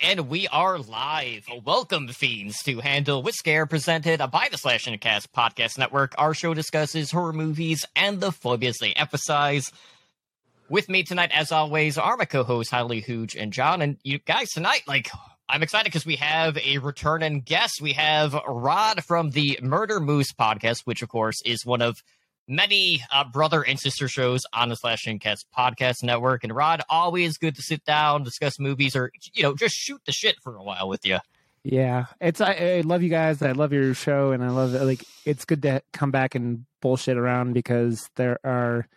and we are live. Welcome, fiends, to Handle with Scare, presented by the Slash and Cast Podcast Network. Our show discusses horror movies and the phobias they emphasize. With me tonight, as always, are my co-hosts Holly Hooge and John. And you guys tonight, like, I'm excited because we have a returning guest. We have Rod from the Murder Moose podcast, which, of course, is one of many uh, brother and sister shows on the Slash and Cast podcast network. And Rod, always good to sit down, discuss movies, or you know, just shoot the shit for a while with you. Yeah, it's I, I love you guys. I love your show, and I love it. Like it's good to come back and bullshit around because there are,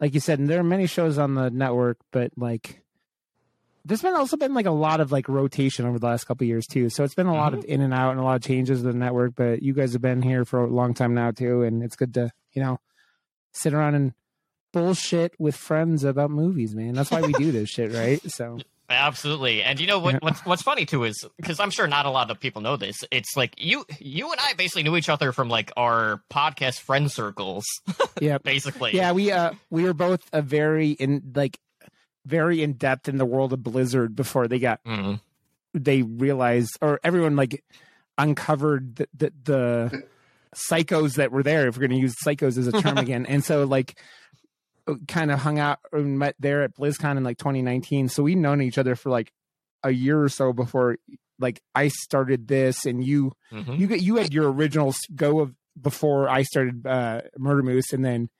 like you said, there are many shows on the network, but like. There's been also been like a lot of like rotation over the last couple years too, so it's been a lot Mhm. of in and out and a lot of changes to the network. But you guys have been here for a long time now too, and it's good to you know sit around and bullshit with friends about movies, man. That's why we do this shit, right? So Absolutely, and you know what? What's what's funny too is because I'm sure not a lot of people know this. It's like you you and I basically knew each other from like our podcast friend circles, yeah, basically. yeah we uh we were both a very in like very in depth in the world of blizzard before they got Mhm. they realized or everyone like uncovered the the, the psychos that were there if we're going to use psychos as a term again and so like kind of hung out and met there at blizzcon in like 2019 so we'd known each other for like a year or so before like i started this and you Mhm. you get you had your original go of before I started uh, Murder Moose, and then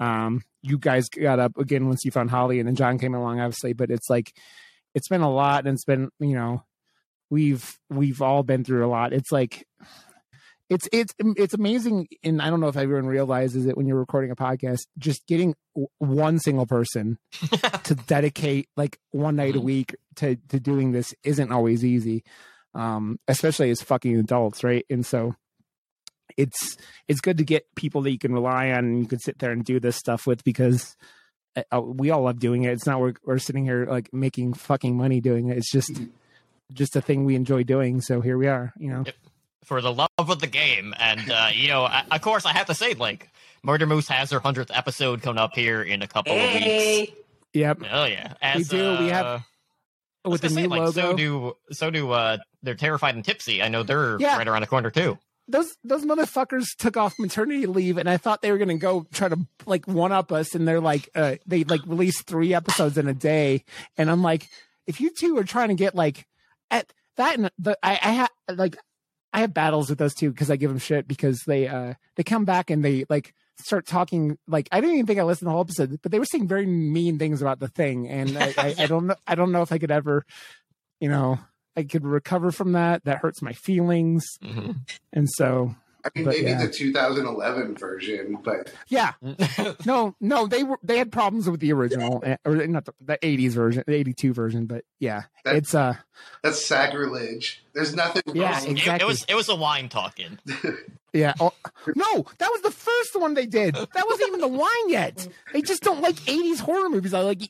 um, you guys got up again once you found Holly, and then John came along, obviously. But it's like it's been a lot, and it's been you know we've we've all been through a lot. It's like it's it's it's amazing, and I don't know if everyone realizes it when you're recording a podcast. Just getting one single person to dedicate like one night a Mhm. week to to doing this isn't always easy um especially as fucking adults right? And so it's it's good to get people that you can rely on and you can sit there and do this stuff with because uh, uh, we all love doing it. It's not we're, we're sitting here like making fucking money doing it. It's just just a thing we enjoy doing so here we are you know for the love of the game, and uh, you know, I, of course, I have to say, like, Murder Moose has their hundredth episode coming up here in a couple of weeks. Yep Oh yeah, As, do. We have- uh, I was with the gonna say, new like, logo So do so do uh, they're terrified and tipsy. I know they're Yeah. right around the corner too. those those motherfuckers took off maternity leave and I thought they were gonna go try to like one up us and they're like uh they like released three episodes in a day and I'm like if you two are trying to get like at that and the I, I have like I have battles with those two because I give them shit because they uh they come back and they like start talking like I didn't even think I listened to the whole episode but they were saying very mean things about the thing. And I, I, I don't know I don't know if I could ever you know I could recover from that. That hurts my feelings. Mhm. and so I mean, But, maybe yeah. the 2011 version, but yeah no no they were they had problems with the original eh, or not the, the 80s version the 82 version but yeah That- it's uh that's sacrilege. There's nothing. Yeah, wrong. It- It, was it was a wine talking. yeah oh, no that was the first one they did that wasn't even the wine yet they just don't like 80s horror movies i like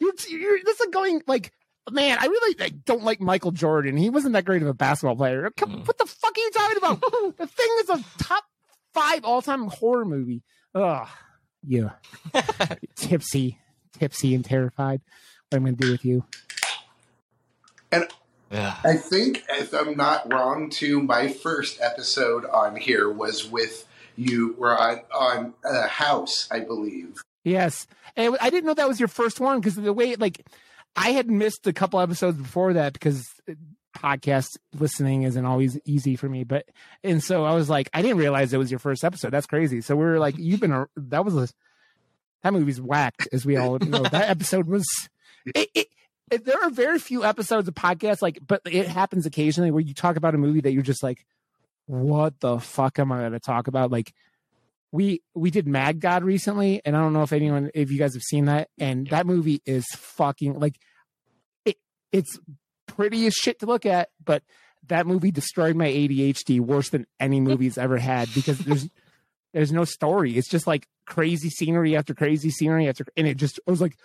you're, you're this is going like man i really like, don't like michael jordan he wasn't that great of a basketball player Come, Mm. what the fuck are you talking about the thing is a top five all-time horror movie Ugh. yeah tipsy tipsy and terrified what i'm gonna do with you Ugh. I think, if I'm not wrong, too, my first episode on here was with you. We're on on a house, I believe. Yes, and I didn't know that was your first one because the way like I had missed a couple episodes before that because uh, podcast listening isn't always easy for me. But and so I was like, I didn't realize it was your first episode. That's crazy. So we were like, you've been a, that was a that movie's whacked, as we all know. that episode was it, it, it. There are very few episodes of podcasts like, but it happens occasionally where you talk about a movie that you're just like, what the fuck am I going to talk about? Like we we did Mad God recently, and I don't know if anyone if you guys have seen that, and that movie is fucking like it it's pretty as shit to look at, but that movie destroyed my ADHD worse than any movie's ever had because there's there's no story. It's just like crazy scenery after crazy scenery after and it just I was like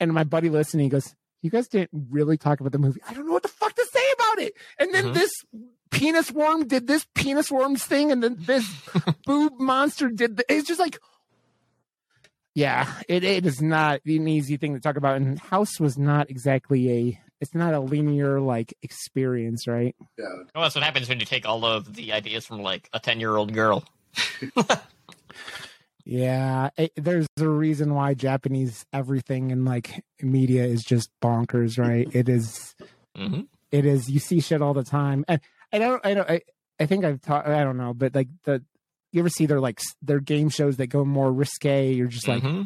and my buddy listening, he goes, You guys didn't really talk about the movie. I don't know what the fuck to say about it. And then Mhm. this penis worm did this penis worms thing, and then this boob monster did the, it's just like yeah, it, it is not an easy thing to talk about. And House was not exactly a it's not a linear like experience, right? Yeah. Well, that's what happens when you take all of the ideas from like a ten-year-old girl. Yeah, it, there's a reason why Japanese everything in like media is just bonkers, right? It is, hmm it is. You see shit all the time, and I don't, I don't, I, I think I've taught, I don't know, but like the, you ever see their like their game shows that go more risque? You're just like, hmm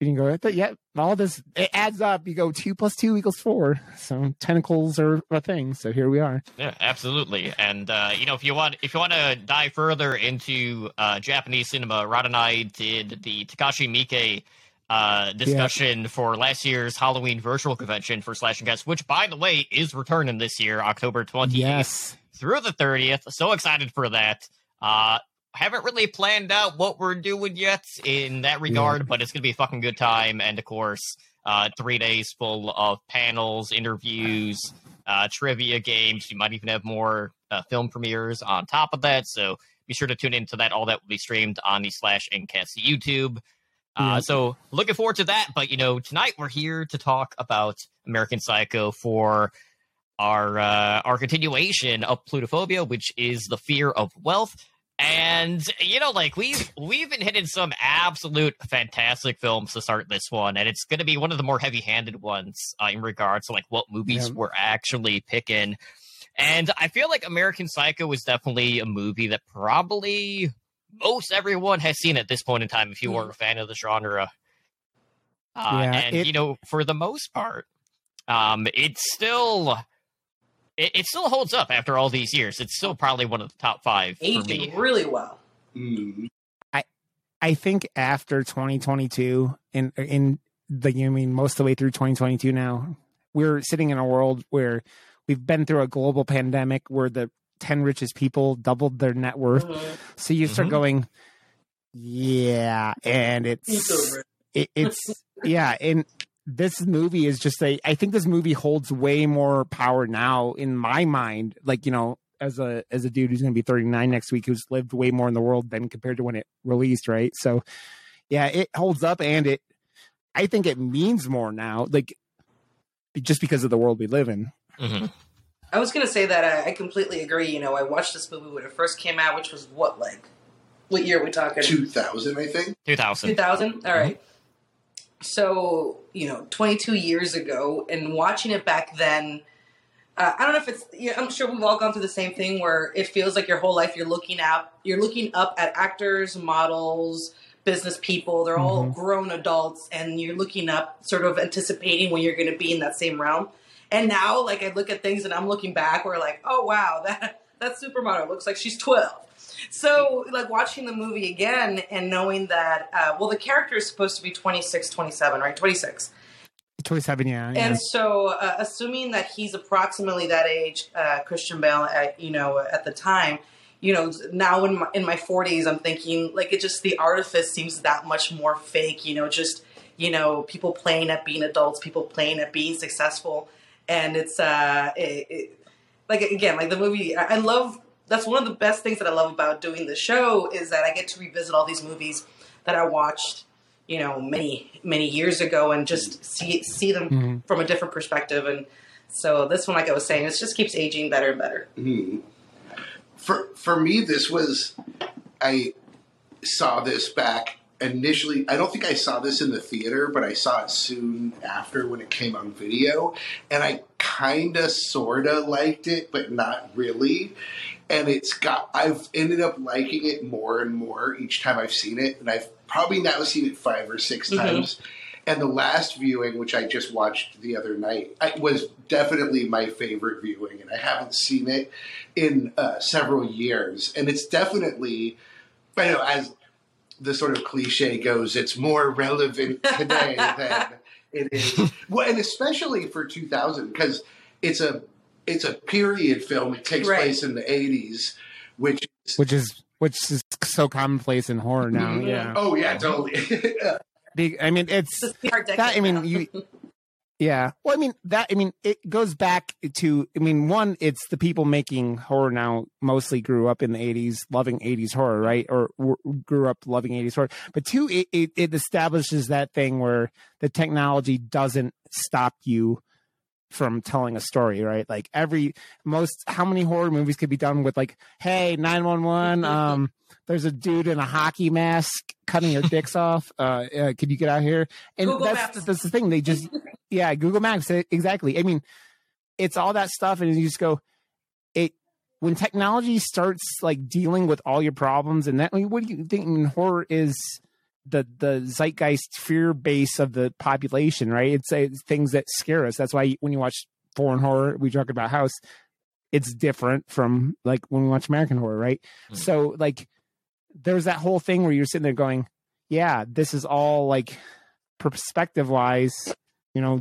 you can go, I thought, yeah, all this it adds up. You go two plus two equals four, so tentacles are a thing. So here we are. Yeah, absolutely. And uh, you know, if you want, if you want to dive further into uh, Japanese cinema, Rod and I did the Takashi Miike uh, discussion for last year's Halloween virtual convention for Slash and Cast, which, by the way, is returning this year, October twentieth Yes, through the thirtieth. So excited for that. Uh, haven't really planned out what we're doing yet in that regard, but it's gonna be a fucking good time. And of course, uh, three days full of panels, interviews, uh, trivia games. You might even have more uh, film premieres on top of that. So be sure to tune into that. All that will be streamed on the Slash and Cast YouTube. Uh, So looking forward to that. But you know, tonight we're here to talk about American Psycho for our uh, our continuation of Plutophobia, which is the fear of wealth. And you know, like we've we've been hitting some absolute fantastic films to start this one, and it's going to be one of the more heavy-handed ones uh, in regards to like what movies Yeah. we're actually picking. And I feel like American Psycho is definitely a movie that probably most everyone has seen at this point in time if you were a fan of the genre. Uh, Yeah, and it- you know, for the most part, um, it's still it, it still holds up after all these years. It's still probably one of the top five for me. aging really well. Mm. I think after 2022, in in the I mean most of the way through 2022 now, we're sitting in a world where we've been through a global pandemic where the 10 richest people doubled their net worth. Mhm. So you start Mhm. going, yeah, and it's it, it's yeah, and this movie is just a. I think this movie holds way more power now in my mind. Like you know, as a as a dude who's going to be 39 next week, who's lived way more in the world than compared to when it released, right? So, yeah, it holds up, and it. I think it means more now, like just because of the world we live in. Mhm. I was gonna say that I, I completely agree. You know, I watched this movie when it first came out, which was what like, what year are we talking? 2000, I think. 2000. 2000 all right so you know 22 years ago and watching it back then uh, i don't know if it's yeah, i'm sure we've all gone through the same thing where it feels like your whole life you're looking up you're looking up at actors models business people they're all Mhm. grown adults and you're looking up sort of anticipating when you're going to be in that same realm and now like i look at things and i'm looking back where like oh wow that that supermodel looks like she's 12 so, like watching the movie again and knowing that, uh, well, the character is supposed to be 26, 27, right? 26. 27, yeah, yeah. And so, uh, assuming that he's approximately that age, uh, Christian Bale, at, you know, at the time, you know, now in my, in my 40s, I'm thinking like it just the artifice seems that much more fake. You know, just you know, people playing at being adults, people playing at being successful, and it's uh, it, it, like again, like the movie. I, I love. That's one of the best things that I love about doing the show is that I get to revisit all these movies that I watched, you know, many many years ago, and just see see them Mhm. from a different perspective. And so this one, like I was saying, it just keeps aging better and better. Hmm. For for me, this was I saw this back initially. I don't think I saw this in the theater, but I saw it soon after when it came on video, and I kind of sorta liked it, but not really. And it's got I've ended up liking it more and more each time I've seen it, and I've probably now seen it five or 6 Mhm. times. And the last viewing, which I just watched the other night, I, was definitely my favorite viewing, and I haven't seen it in uh, several years. And it's definitely, I know, as the sort of cliche goes, it's more relevant today than it is. Well, and especially for 2000, because it's a it's a period film. It takes Right. place in the 80s, which is which is which is so commonplace in horror now. Mhm. Yeah, oh yeah, totally. I mean, it's It's the hard decade that. I mean, you. Yeah, well, I mean that. I mean, it goes back to. I mean, one, it's the people making horror now mostly grew up in the '80s, loving '80s horror, right? Or w- grew up loving '80s horror. But two, it, it, it establishes that thing where the technology doesn't stop you from telling a story, right? Like every most how many horror movies could be done with like, hey, nine one one, um, there's a dude in a hockey mask cutting your dicks off. Uh, uh can you get out here? And Google that's Maps. that's the thing. They just yeah, Google Maps exactly. I mean, it's all that stuff, and you just go it when technology starts like dealing with all your problems and that. I mean, what do you think? I mean, horror is the the zeitgeist fear base of the population, right? It's, it's things that scare us. That's why when you watch foreign horror, we talk about House. It's different from like when we watch American horror, right? Mhm. So like, there's that whole thing where you're sitting there going, "Yeah, this is all like perspective wise, you know,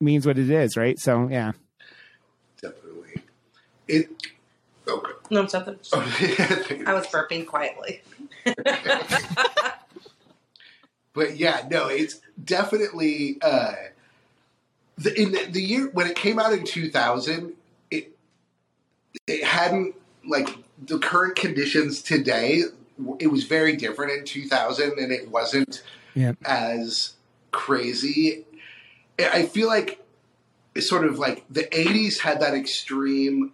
means what it is, right?" So yeah, Definitely. It. Okay. No, something. I I was burping quietly. but yeah, no, it's definitely uh, the, in the, the year when it came out in 2000. It it hadn't like the current conditions today. It was very different in 2000, and it wasn't Yeah. as crazy. I feel like it's sort of like the 80s had that extreme.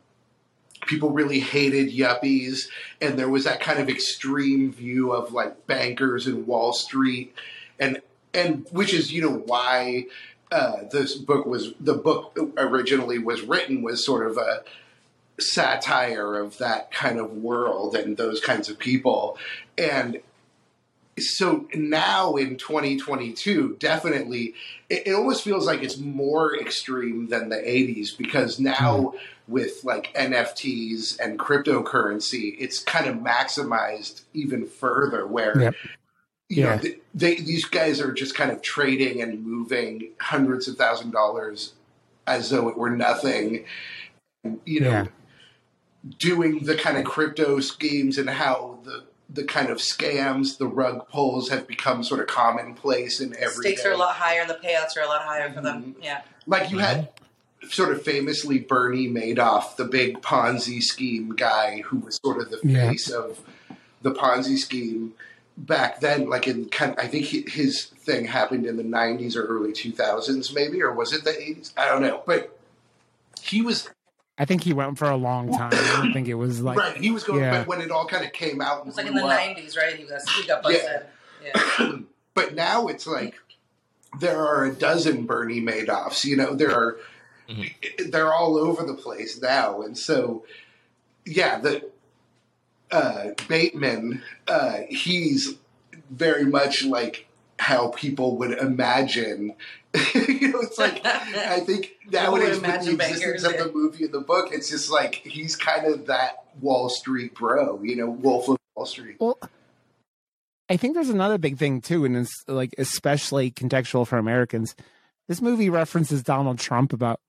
People really hated yuppies, and there was that kind of extreme view of like bankers and Wall Street, and and which is you know why uh, this book was the book originally was written was sort of a satire of that kind of world and those kinds of people, and so now in 2022 definitely it, it almost feels like it's more extreme than the 80s because now with like nfts and cryptocurrency it's kind of maximized even further where Yep. you know Yeah. th- they, these guys are just kind of trading and moving hundreds of thousand dollars as though it were nothing you know Yeah. doing the kind of crypto schemes and how the the kind of scams, the rug pulls have become sort of commonplace in every Stakes day. are a lot higher and the payouts are a lot higher for them. Mm-hmm. Yeah. Like you had mm-hmm. Sort of famously Bernie Madoff, the big Ponzi scheme guy who was sort of the Yeah. face of the Ponzi scheme back then. Like in kind of, I think he, his thing happened in the 90s or early 2000s maybe or was it the 80s? I don't know. But he was I think he went for a long time. I don't think it was like right. He was going, yeah. but when it all kind of came out, It was like in the up, 90s, right? He got, he got busted. Yeah. but now it's like there are a dozen Bernie Madoffs. You know, there are they're all over the place now, and so yeah, the uh, Bateman, uh, he's very much like how people would imagine. you know, it's like I think nowadays with the imagine existence of the movie and the book, it's just like he's kind of that Wall Street bro. You know, Wolf of Wall Street. Well, I think there's another big thing too, and it's like especially contextual for Americans. This movie references Donald Trump about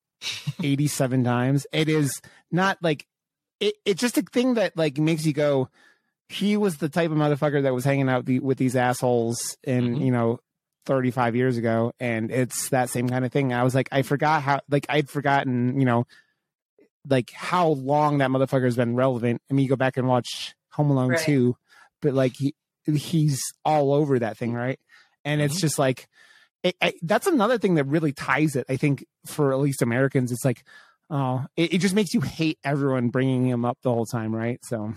87 times. It is not like it, it's just a thing that like makes you go, he was the type of motherfucker that was hanging out the, with these assholes in, Mhm. you know, 35 years ago. And it's that same kind of thing. I was like, I forgot how, like, I'd forgotten, you know, like how long that motherfucker has been relevant. I mean, you go back and watch Home Alone Right. 2, but like he, he's all over that thing, right? And it's Mhm. just like, it, I, that's another thing that really ties it. I think for at least Americans, it's like, oh, it, it just makes you hate everyone bringing him up the whole time, right? So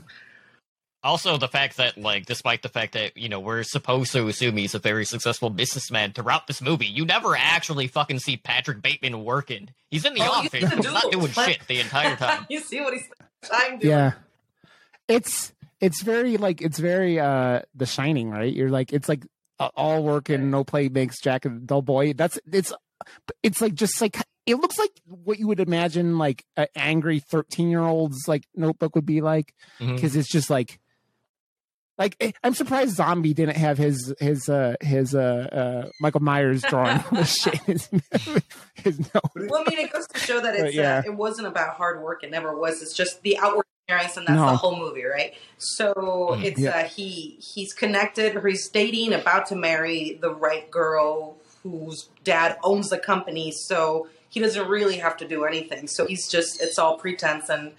Also, the fact that, like, despite the fact that, you know, we're supposed to assume he's a very successful businessman throughout this movie, you never actually fucking see Patrick Bateman working. He's in the Oh, office, see the he's not doing shit the entire time. you see what he's time doing? yeah, it's it's very like it's very uh The Shining, right? You're like it's like all work and no play makes Jack a dull boy. That's it's it's like just like it looks like what you would imagine like an angry 13 year old's like notebook would be like because it's just like like eh, I'm surprised Zombie didn't have his his uh his uh uh Michael Myers drawing all shit in his, his note. Well, I mean, it goes to show that But, it's yeah. uh, it wasn't about hard work. It never was. It's just the outward appearance, and that's No. the whole movie, right? So Mm. it's Yeah. uh, he he's connected, or he's dating, about to marry the right girl whose dad owns the company. So he doesn't really have to do anything. So he's just it's all pretense, and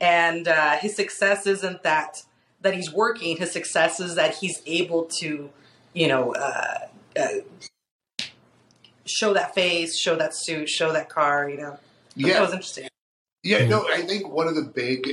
and uh, his success isn't that that he's working. His success is that he's able to, you know. Uh, uh, show that face, show that suit, show that car, you know. That Yeah, was interesting. yeah. No, I think one of the big.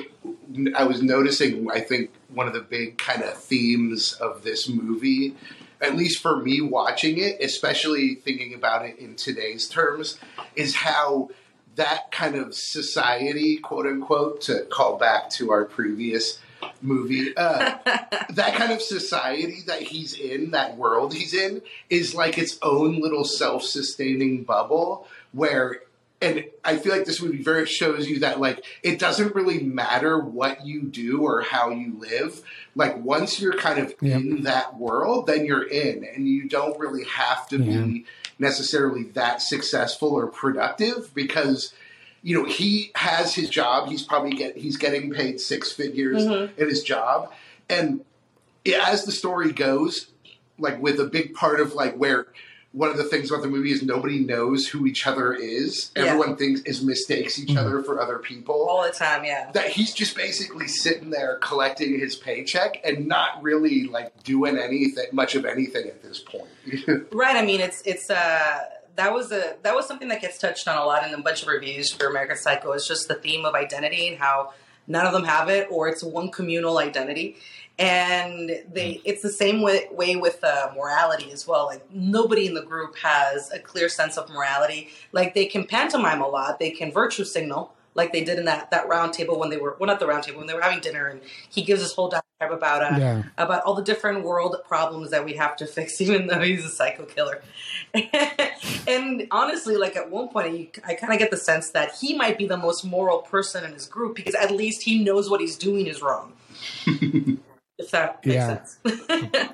I was noticing. I think one of the big kind of themes of this movie, at least for me watching it, especially thinking about it in today's terms, is how that kind of society, quote unquote, to call back to our previous movie, uh, that kind of society that he's in, that world he's in, is like its own little self-sustaining bubble where and I feel like this movie very shows you that like it doesn't really matter what you do or how you live. Like once you're kind of Yep. in that world, then you're in, and you don't really have to be necessarily that successful or productive because you know he has his job. He's probably get he's getting paid six figures Mhm. in his job, and as the story goes, like with a big part of like where one of the things about the movie is nobody knows who each other is. Yeah. Everyone thinks is mistakes each Mhm. other for other people. All the time, yeah. That he's just basically sitting there collecting his paycheck and not really like doing anything much of anything at this point. Right. I mean, it's it's uh that was a that was something that gets touched on a lot in a bunch of reviews for American Psycho. It's just the theme of identity and how none of them have it, or it's one communal identity. And they, it's the same way, way with uh, morality as well. Like nobody in the group has a clear sense of morality. Like they can pantomime a lot, they can virtue signal, like they did in that that round table when they were well, not the round table when they were having dinner, and he gives this whole diatribe about uh, Yeah. about all the different world problems that we have to fix, even though he's a psycho killer. and honestly, like at one point, you, I kind of get the sense that he might be the most moral person in his group because at least he knows what he's doing is wrong. if that makes Yeah. sense.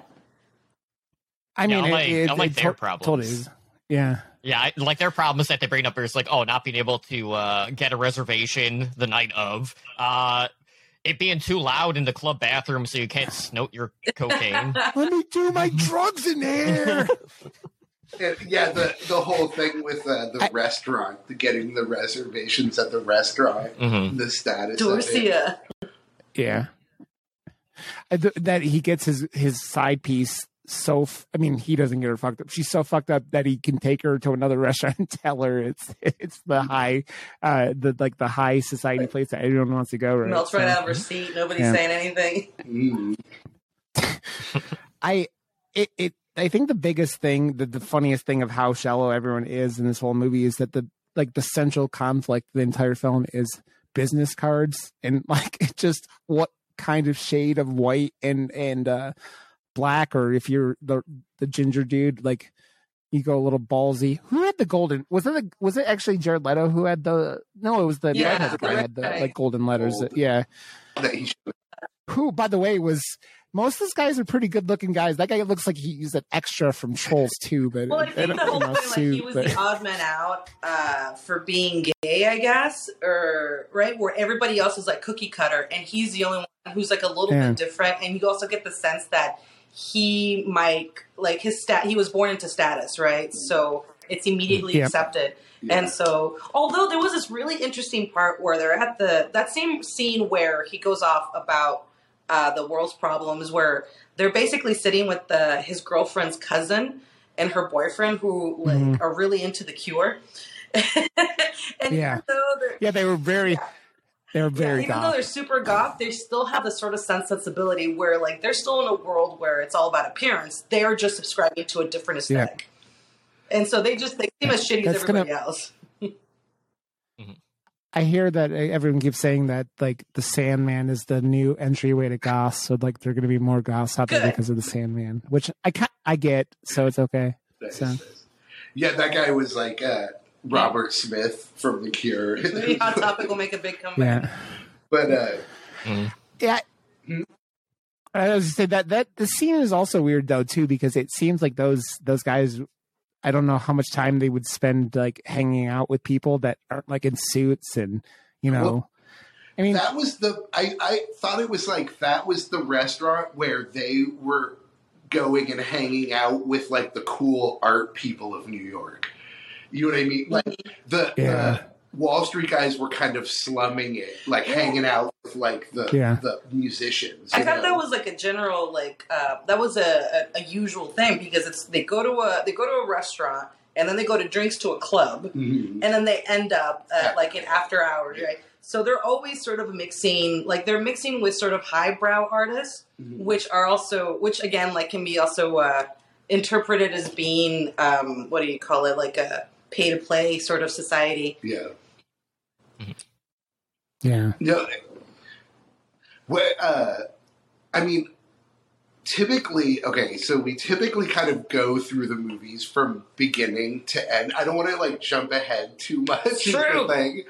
I mean, like it, it, unlike it their to- problems. totally is. Yeah. Yeah, I, like their problems that they bring up is like, oh, not being able to uh, get a reservation the night of, uh, it being too loud in the club bathroom so you can't snort your cocaine. Let me do my drugs in there. And, yeah, the the whole thing with uh, the I- restaurant, the getting the reservations at the restaurant, hmm the status. of it. Dorsia. yeah. That he gets his his side piece so f- I mean he doesn't get her fucked up. She's so fucked up that he can take her to another restaurant and tell her it's it's the high uh the like the high society place that everyone wants to go right. Melts right So- out of her seat. Nobody's Yeah. saying anything. I it, it I think the biggest thing, the, the funniest thing of how shallow everyone is in this whole movie is that the like the central conflict the entire film is business cards and like it just what kind of shade of white and and uh black or if you're the the ginger dude like you go a little ballsy. Who had the golden? Was it the, was it actually Jared Leto who had the? No, it was the Yeah, redhead guy had the like golden letters. Golden. yeah, That who by the way was most of these guys are pretty good looking guys that guy looks like he used an extra from trolls too but Well, I think the whole thing, like he was but- the odd man out uh, for being gay, I guess, or right where everybody else is like cookie cutter, and he's the only one who's like a little Yeah. bit different. And you also get the sense that he might like his stat. He was born into status, right? So it's immediately Yeah. accepted. Yeah. And so, although there was this really interesting part where they're at the that same scene where he goes off about uh, the world's problems, where they're basically sitting with the, his girlfriend's cousin and her boyfriend, who like Mhm. are really into the cure. and Yeah. they're yeah they were very they were yeah, very even though they're super goth, they still have the sort of sense sensibility where like they're still in a world where it's all about appearance. They're just subscribing to a different Yeah. aesthetic. And so they just they seem as shitty as That's gonna- everybody else. I hear that everyone keeps saying that like the sandman is the new entryway to goth so like they're going to be more goths out there because of the sandman which i ca- i get so it's okay Nice, So- nice. Yeah, that guy was like uh, Robert Smith from The Cure. Maybe Hot Topic will make a big comeback. yeah but uh, yeah Hmm. I was gonna say that that the scene is also weird though too because it seems like those those guys I don't know how much time they would spend like hanging out with people that aren't like in suits and you know Well, I mean that was the I, I thought it was like that was the restaurant where they were going and hanging out with like the cool art people of New York. You know what I mean? Like the, Yeah. The Wall Street guys were kind of slumming it, like hanging out with like the Yeah. the musicians. I thought know? that was like a general like uh, that was a, a, a usual thing because it's they go to a they go to a restaurant and then they go to drinks to a club, Mhm. and then they end up at like an after hours, right? So they're always sort of mixing, like they're mixing with sort of highbrow artists, Mhm. which are also, which again, like can be also uh, interpreted as being, um, what do you call it, like a pay to play sort of society. Yeah. Yeah. No. Well, uh, I mean, typically, okay, so we typically kind of go through the movies from beginning to end. I don't want to like jump ahead too much, the True. thing,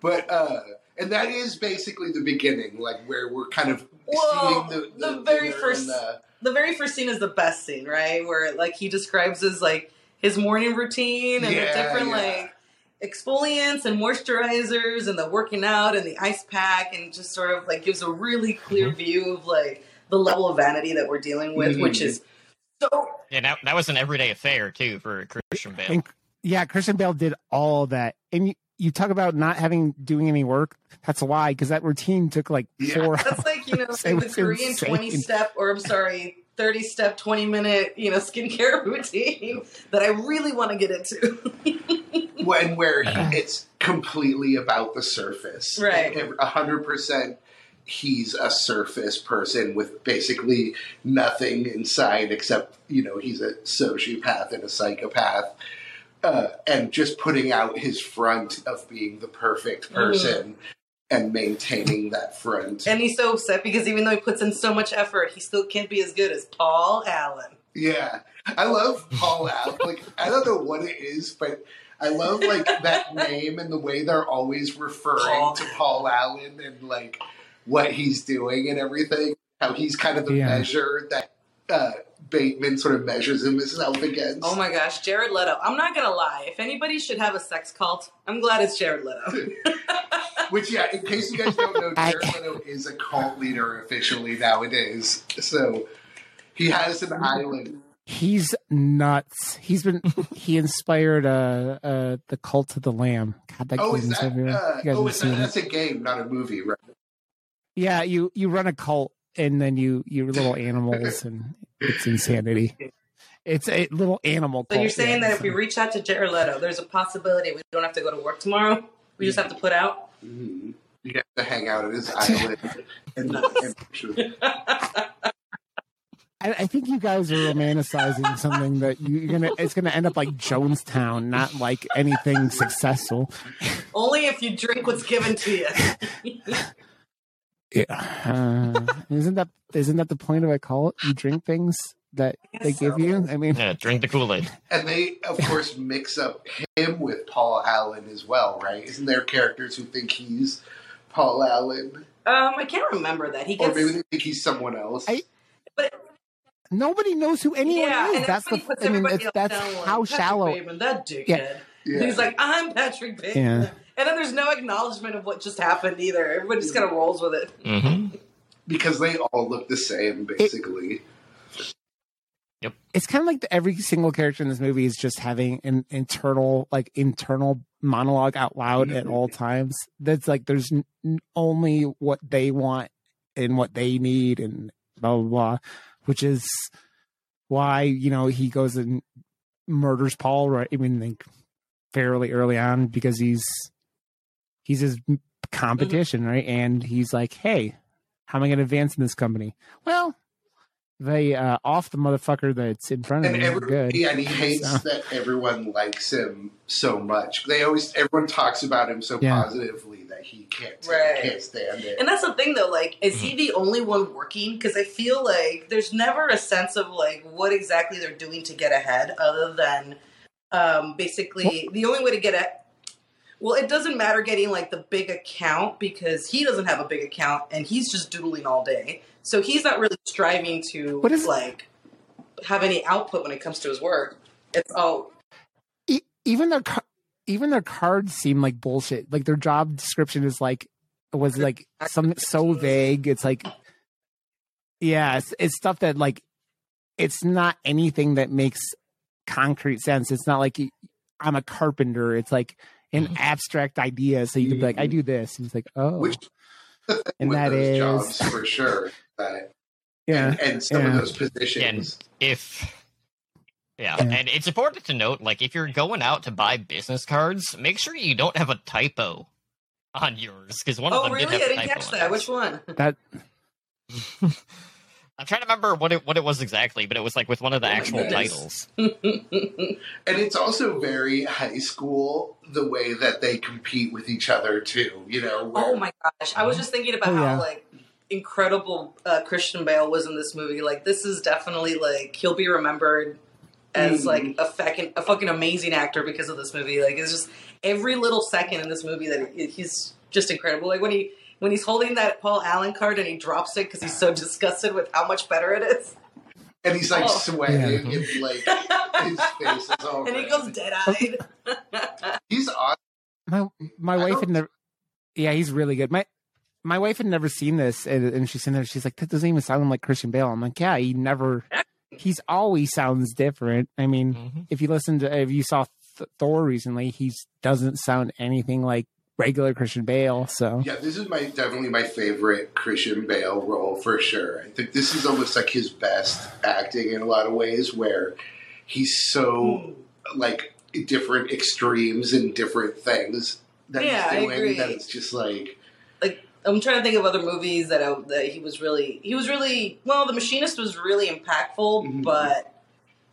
but uh, and that is basically the beginning, like where we're kind of Well, seeing the, the very first- the- The very first scene is the best scene, right? Where like he describes his like his morning routine and Yeah, the different yeah. like exfoliants and moisturizers and the working out and the ice pack and just sort of like gives a really clear Mm-hmm. view of like the level of vanity that we're dealing with, Mhm. which is so Yeah, that, that was an everyday affair too for Christian Bale. And yeah, Christian Bale did all that. And you, you talk about not having doing any work. That's why, because that routine took like Yeah. four That's like, you know, It the was Korean insane. 20 step, or I'm sorry, 30 step, 20 minute, you know, skincare routine that I really want to get into. when where it's completely about the surface, Right. A hundred percent. He's a surface person with basically nothing inside except you know he's a sociopath and a psychopath, uh, and just putting out his front of being the perfect person and maintaining that front. and he's so upset because even though he puts in so much effort, he still can't be as good as Paul Allen. Yeah, I love Paul Allen. Like I don't know what it is, but I love like that name and the way they're always referring Paul. to Paul Allen and like what he's doing and everything. How he's kind of the Yeah. measure that uh, Bateman sort of measures himself against. Oh my gosh, Jared Leto. I'm not going to lie. If anybody should have a sex cult, I'm glad it's Jared Leto. Which, yeah, in case you guys don't know, Jared Leto is a cult leader officially nowadays. So he has an island. He's nuts. He's been he inspired uh uh the cult of the lamb. God, that Oh, is game's that? everywhere. Uh, You guys oh, have it's seen a, it. that's a game, not a movie, right? Yeah, you you run a cult and then you you little animals and it's insanity. It's a little animal. So you're saying yeah, that if we reach out to Jared Leto, there's a possibility we don't have to go to work tomorrow? We just have to put out? Mhm. You have to hang out at his island and, and I, I think you guys are romanticizing something that you're gonna. It's gonna end up like Jonestown, not like anything successful. Only if you drink what's given to you. Yeah. Uh, isn't that isn't that the point of a cult? You drink things that they guess give so. you. I mean, Yeah, drink the Kool Aid. and they of course mix up him with Paul Allen as well, right? Isn't there characters who think he's Paul Allen, Um, I can't remember that. He or maybe they think he's someone else? I- but nobody knows who anyone yeah, is. and That's the. puts I mean, everybody it's, else that's how shallow. Bateman, that dickhead. Yeah. Yeah. He's like, I'm Patrick Bateman. Yeah. And then there's no acknowledgement of what just happened either. Everybody just kind of rolls with it. hmm because they all look the same, basically. Yep. It's kind of like the, every single character in this movie is just having an internal, like internal monologue out loud at all times. That's like there's n- n- only what they want and what they need, and blah blah blah. Which is why you know he goes and murders Paul. Right? I mean, like fairly early on because he's he's his competition, right? And he's like, hey, how am I going to advance in this company? Well, they uh, off the motherfucker that's in front of and me. every, Good. yeah, and he hates So- that everyone likes him so much. They always everyone talks about him so Yeah. positively that he can't Right. can't stand it. And that's the thing, though. Like, is he the only one working? Because I feel like there's never a sense of like what exactly they're doing to get ahead, other than um, basically the only way to get at. Well, it doesn't matter getting like the big account because he doesn't have a big account and he's just doodling all day. So he's not really striving to What is- like have any output when it comes to his work. It's all E- even their even their cards seem like bullshit. Like their job description is like was like some so vague. It's like yeah, it's, it's stuff that like it's not anything that makes concrete sense. It's not like I'm a carpenter. It's like an mm-hmm. abstract idea. So you could be like, I do mm-hmm. this, and it's like, oh, Which and with that those jobs for sure. That, yeah. and, and some of those positions. And if Yeah. Yeah. and it's important to note, like, if you're going out to buy business cards, make sure you don't have a typo on yours, because one of Oh, them really? did I have a didn't typo catch that. Which one? That I'm trying to remember what it what it was exactly, but it was like with one of the Oh actual titles. And it's also very high school the way that they compete with each other too. You know. where- Oh my gosh! I was just thinking about Oh, how yeah. like incredible uh, Christian Bale was in this movie. Like this is definitely like he'll be remembered as Mhm. like a fucking a fucking amazing actor because of this movie. Like it's just every little second in this movie that he's just incredible. Like when he when he's holding that Paul Allen card and he drops it because he's so disgusted with how much better it is, And he's like Oh. sweating Yeah. and like his face is all. and he goes dead eyed. He's awesome. my my I wife don't- had never. Yeah, he's really good. My my wife had never seen this, and, and she's in there. She's like, "That doesn't even sound like Christian Bale." I'm like, "Yeah, he never. He's always sounds different. I mean, Mhm. if you listen to if you saw Th- Thor recently, he doesn't sound anything like regular Christian Bale. So Yeah, this is my definitely my favorite Christian Bale role for sure. I think this is almost like his best acting in a lot of ways, where he's so like different extremes and different things that Yeah, I he's doing agree. that it's just like like. I'm trying to think of other movies that I, that he was really he was really well. The Machinist was really impactful, Mhm. but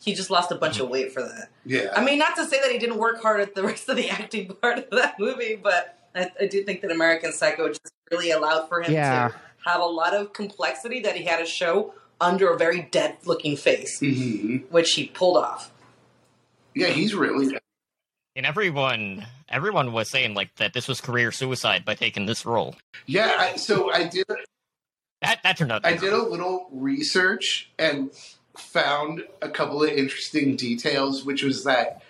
he just lost a bunch of weight for that. yeah. I mean, not to say that he didn't work hard at the rest of the acting part of that movie, but I, I do think that American Psycho just really allowed for him Yeah. to have a lot of complexity that he had to show under a very dead looking face, hmm which he pulled off. Yeah, he's really And everyone everyone was saying like that this was career suicide by taking this role. yeah. I, so I did That that turned out. I did a little research and found a couple of interesting details, which was that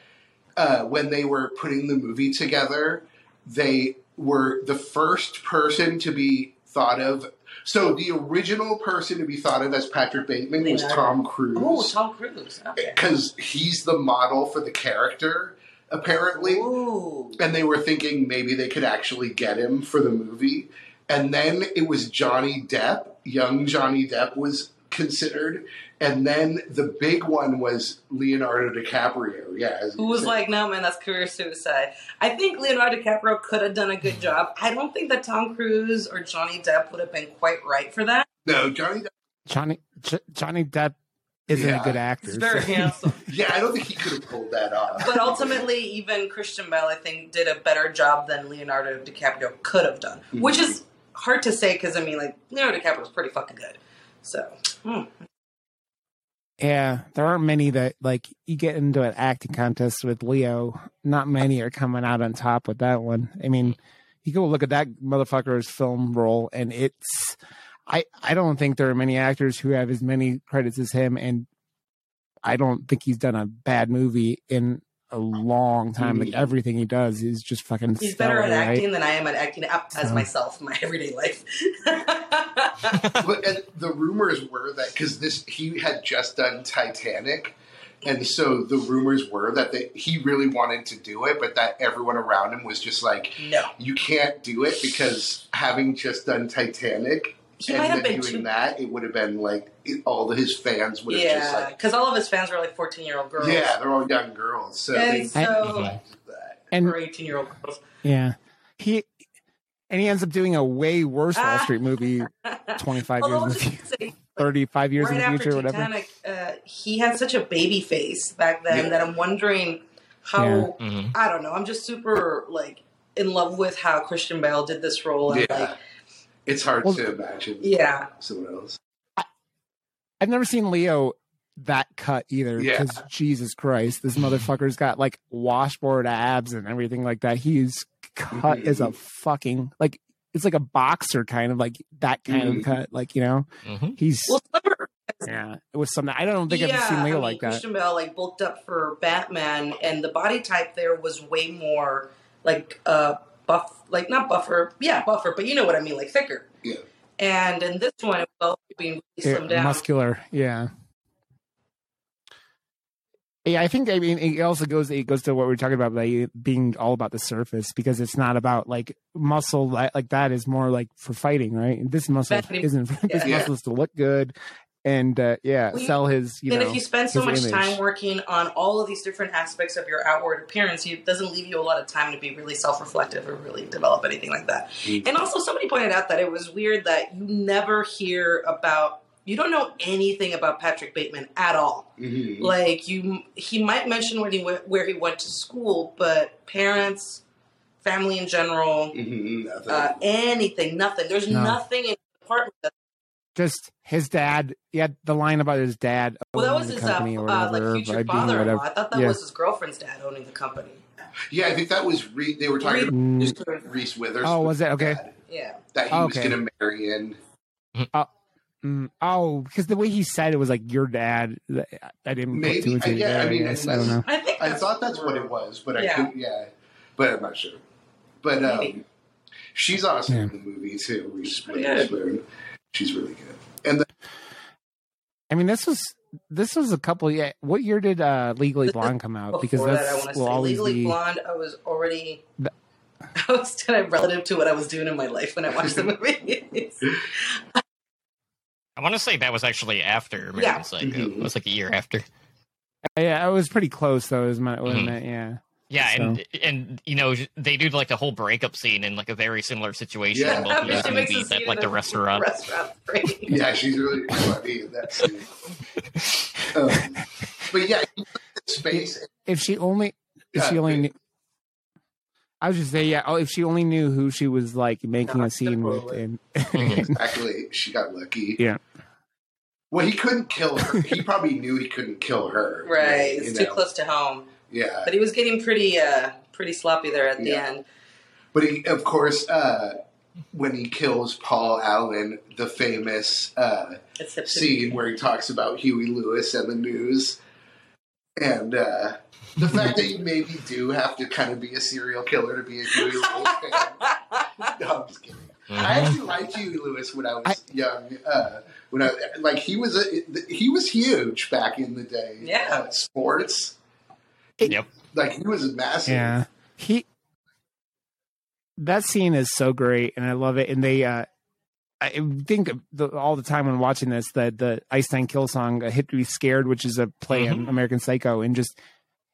uh, when they were putting the movie together, they were the first person to be thought of. So the original person to be thought of as Patrick Bateman was. Tom Oh, Cruise Tom Cruise. Okay. because he's the model for the character, apparently Ooh. and they were thinking maybe they could actually get him for the movie. And then it was Johnny Depp. Young Johnny Depp was considered, and then the big one was Leonardo DiCaprio. Yeah, Who was like, no, man, that's career suicide. I think Leonardo DiCaprio could have done a good job. I don't think that Tom Cruise or Johnny Depp would have been quite right for that. no Johnny Depp. Johnny J- Johnny Depp isn't Yeah. a good actor. He's very so- handsome. Yeah, I don't think he could have pulled that off. But ultimately, even Christian Bale, I think, did a better job than Leonardo DiCaprio could have done. Mhm. Which is hard to say because, I mean, like, Leonardo DiCaprio's pretty fucking good. So, hmm. Yeah, there aren't many that like you get into an acting contest with Leo. Not many are coming out on top with that one. I mean, you go look at that motherfucker's film role, and it's. I I don't think there are many actors who have as many credits as him, and I don't think he's done a bad movie in a long time. Like Mhm. everything he does is just fucking. he's better at right? acting than I am at acting up as So- myself in my everyday life. but and the rumors were that because this he had just done Titanic, and so the rumors were that they, he really wanted to do it, but that everyone around him was just like, no. you can't do it because having just done Titanic He and might have been doing too that, it would have been like it, all of his fans would have just like, because all of his fans were like 14 year old girls. yeah, they're all young girls, so they And so, that. And or 18 year old girls. yeah, he and he ends up doing a way worse Wall. Street movie twenty five years in the future, just gonna say, thirty five years right in the after future, whatever. Uh, he had such a baby face back then Yeah. that I'm wondering how. Yeah. Mhm. I don't know. I'm just super like in love with how Christian Bale did this role. And, Yeah, like, it's hard Well, to imagine yeah. someone else. I've never seen Leo that cut either. Yeah. Because Jesus Christ, this motherfucker's got like washboard abs and everything like that. He's cut Mhm. as a fucking like it's like a boxer kind of like that kind Mhm. of cut. Like you know, Mhm. he's Well, yeah. It was something I don't think yeah, I've seen Leo I mean, like that. Christian Bale like bulked up for Batman, and the body type there was way more like uh buff, like not buffer, yeah, buffer, but you know what I mean, like thicker. Yeah. And in this one, it was being really Yeah, slimmed down. muscular, yeah. Yeah, I think I mean it also goes it goes to what we are talking about like being all about the surface because it's not about like muscle like, like that is more like for fighting, right? This muscle isn't this yeah. muscle is to look good and uh, yeah, Well, sell his. You and know, if you spend so much image. time working on all of these different aspects of your outward appearance, it doesn't leave you a lot of time to be really self-reflective or really develop anything like that. Mm. And also, somebody pointed out that it was weird that you never hear about. You don't know anything about Patrick Bateman at all. Mhm. Like you, he might mention when he went, where he went to school, but parents, family in general, Mhm, nothing. uh, anything, nothing. There's No. nothing in the apartment. That, just his dad. He had the line about his dad. well, that owning was the his uh, company or uh, like future father-in-law. whatever. I thought that Yeah. was his girlfriend's dad owning the company. yeah, I think that was Re- they were talking Reed- about Mm, Reese Witherspoon. Oh, was it? Okay. dad, Yeah. That he Oh, was going to marry in. mm, oh, because the way he said it was like your dad. I didn't put Maybe, two and two I- yeah, I together, mean, guess. I don't know. I think I thought that's what it was, but I Yeah. couldn't. Yeah, but I'm not sure. But um, she's awesome Yeah. in the movie too. Reese pretty good. Witherspoon. She's really good. And the, I mean, this was this was a couple. Yeah, what year did uh, Legally Blonde come out? Because that's that, I want to will say always Legally be. Blonde. I was already. The- I was kind of relative to what I was doing in my life when I watched the movie. I want to say that was actually after American Yeah. Psycho. Mhm. It was like a year after. Yeah, I was pretty close though. Is my what I Mhm. meant, Yeah. Yeah, So- and and you know they do like a whole breakup scene in like a very similar situation Yeah. in both of those She makes movies scene at like the a restaurant. Restaurant. Great. yeah, she's really funny in that scene. Um, but yeah, space. If she only, if Yeah, she only it- knew. I was just saying, yeah. Oh, if she only knew who she was like making Yeah, a scene with, and Exactly, she got lucky. Yeah. Well, he couldn't kill her. He probably knew he couldn't kill her. Right. you It's too know? close to home. Yeah. But he was getting pretty, uh, pretty sloppy there at the Yeah. end. But he, of course, uh, when he kills Paul Allen, the famous uh, scene where he talks about Huey Lewis and the news, and uh, the fact that you maybe do have to kind of be a serial killer to be a Huey Lewis fan. No, I'm just kidding. I Mhm. actually liked Huey Lewis when I was young. Uh, when I like he was a he was huge back in the day. Yeah. uh, sports. Yep. Like he was massive. yeah, he. That scene is so great, and I love it. And they, uh I think the, all the time when watching this, that the Einstein Kill song, uh, "Hit to Be Scared," which is a play on Mhm. American Psycho, and just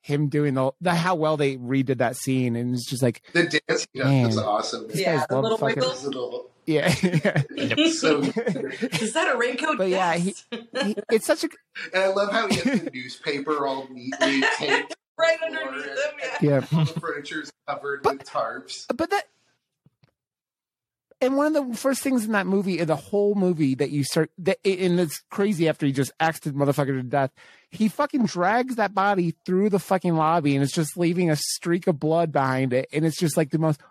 him doing the, the how well they redid that scene, and it's just like, The dance he Man. is awesome. Yeah, guy's the little fucking- wiggle. His little- yeah, Yep. so Is that a raincoat? But yeah, Yes. He- it's such a And I love how he has the newspaper all neatly taped. Right the underneath floor, them. Yeah. yeah. All the furniture's covered with tarps. but that and one of the first things in that movie in the whole movie that you start that and it's crazy after he just axed the motherfucker to death he fucking drags that body through the fucking lobby and it's just leaving a streak of blood behind it and it's just like the most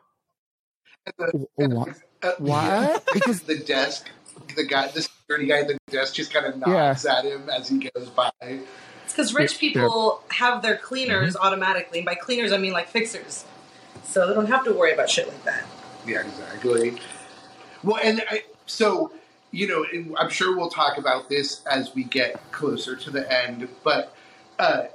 what, Uh, what? because the desk, the guy, the security guy at the desk just kind of nods at him as he goes by. It's because rich people have their cleaners automatically. And by cleaners, I mean like fixers. So they don't have to worry about shit like that. Yeah, exactly. Well, and I, so you know, I'm sure we'll talk about this as we get closer to the end. But uh,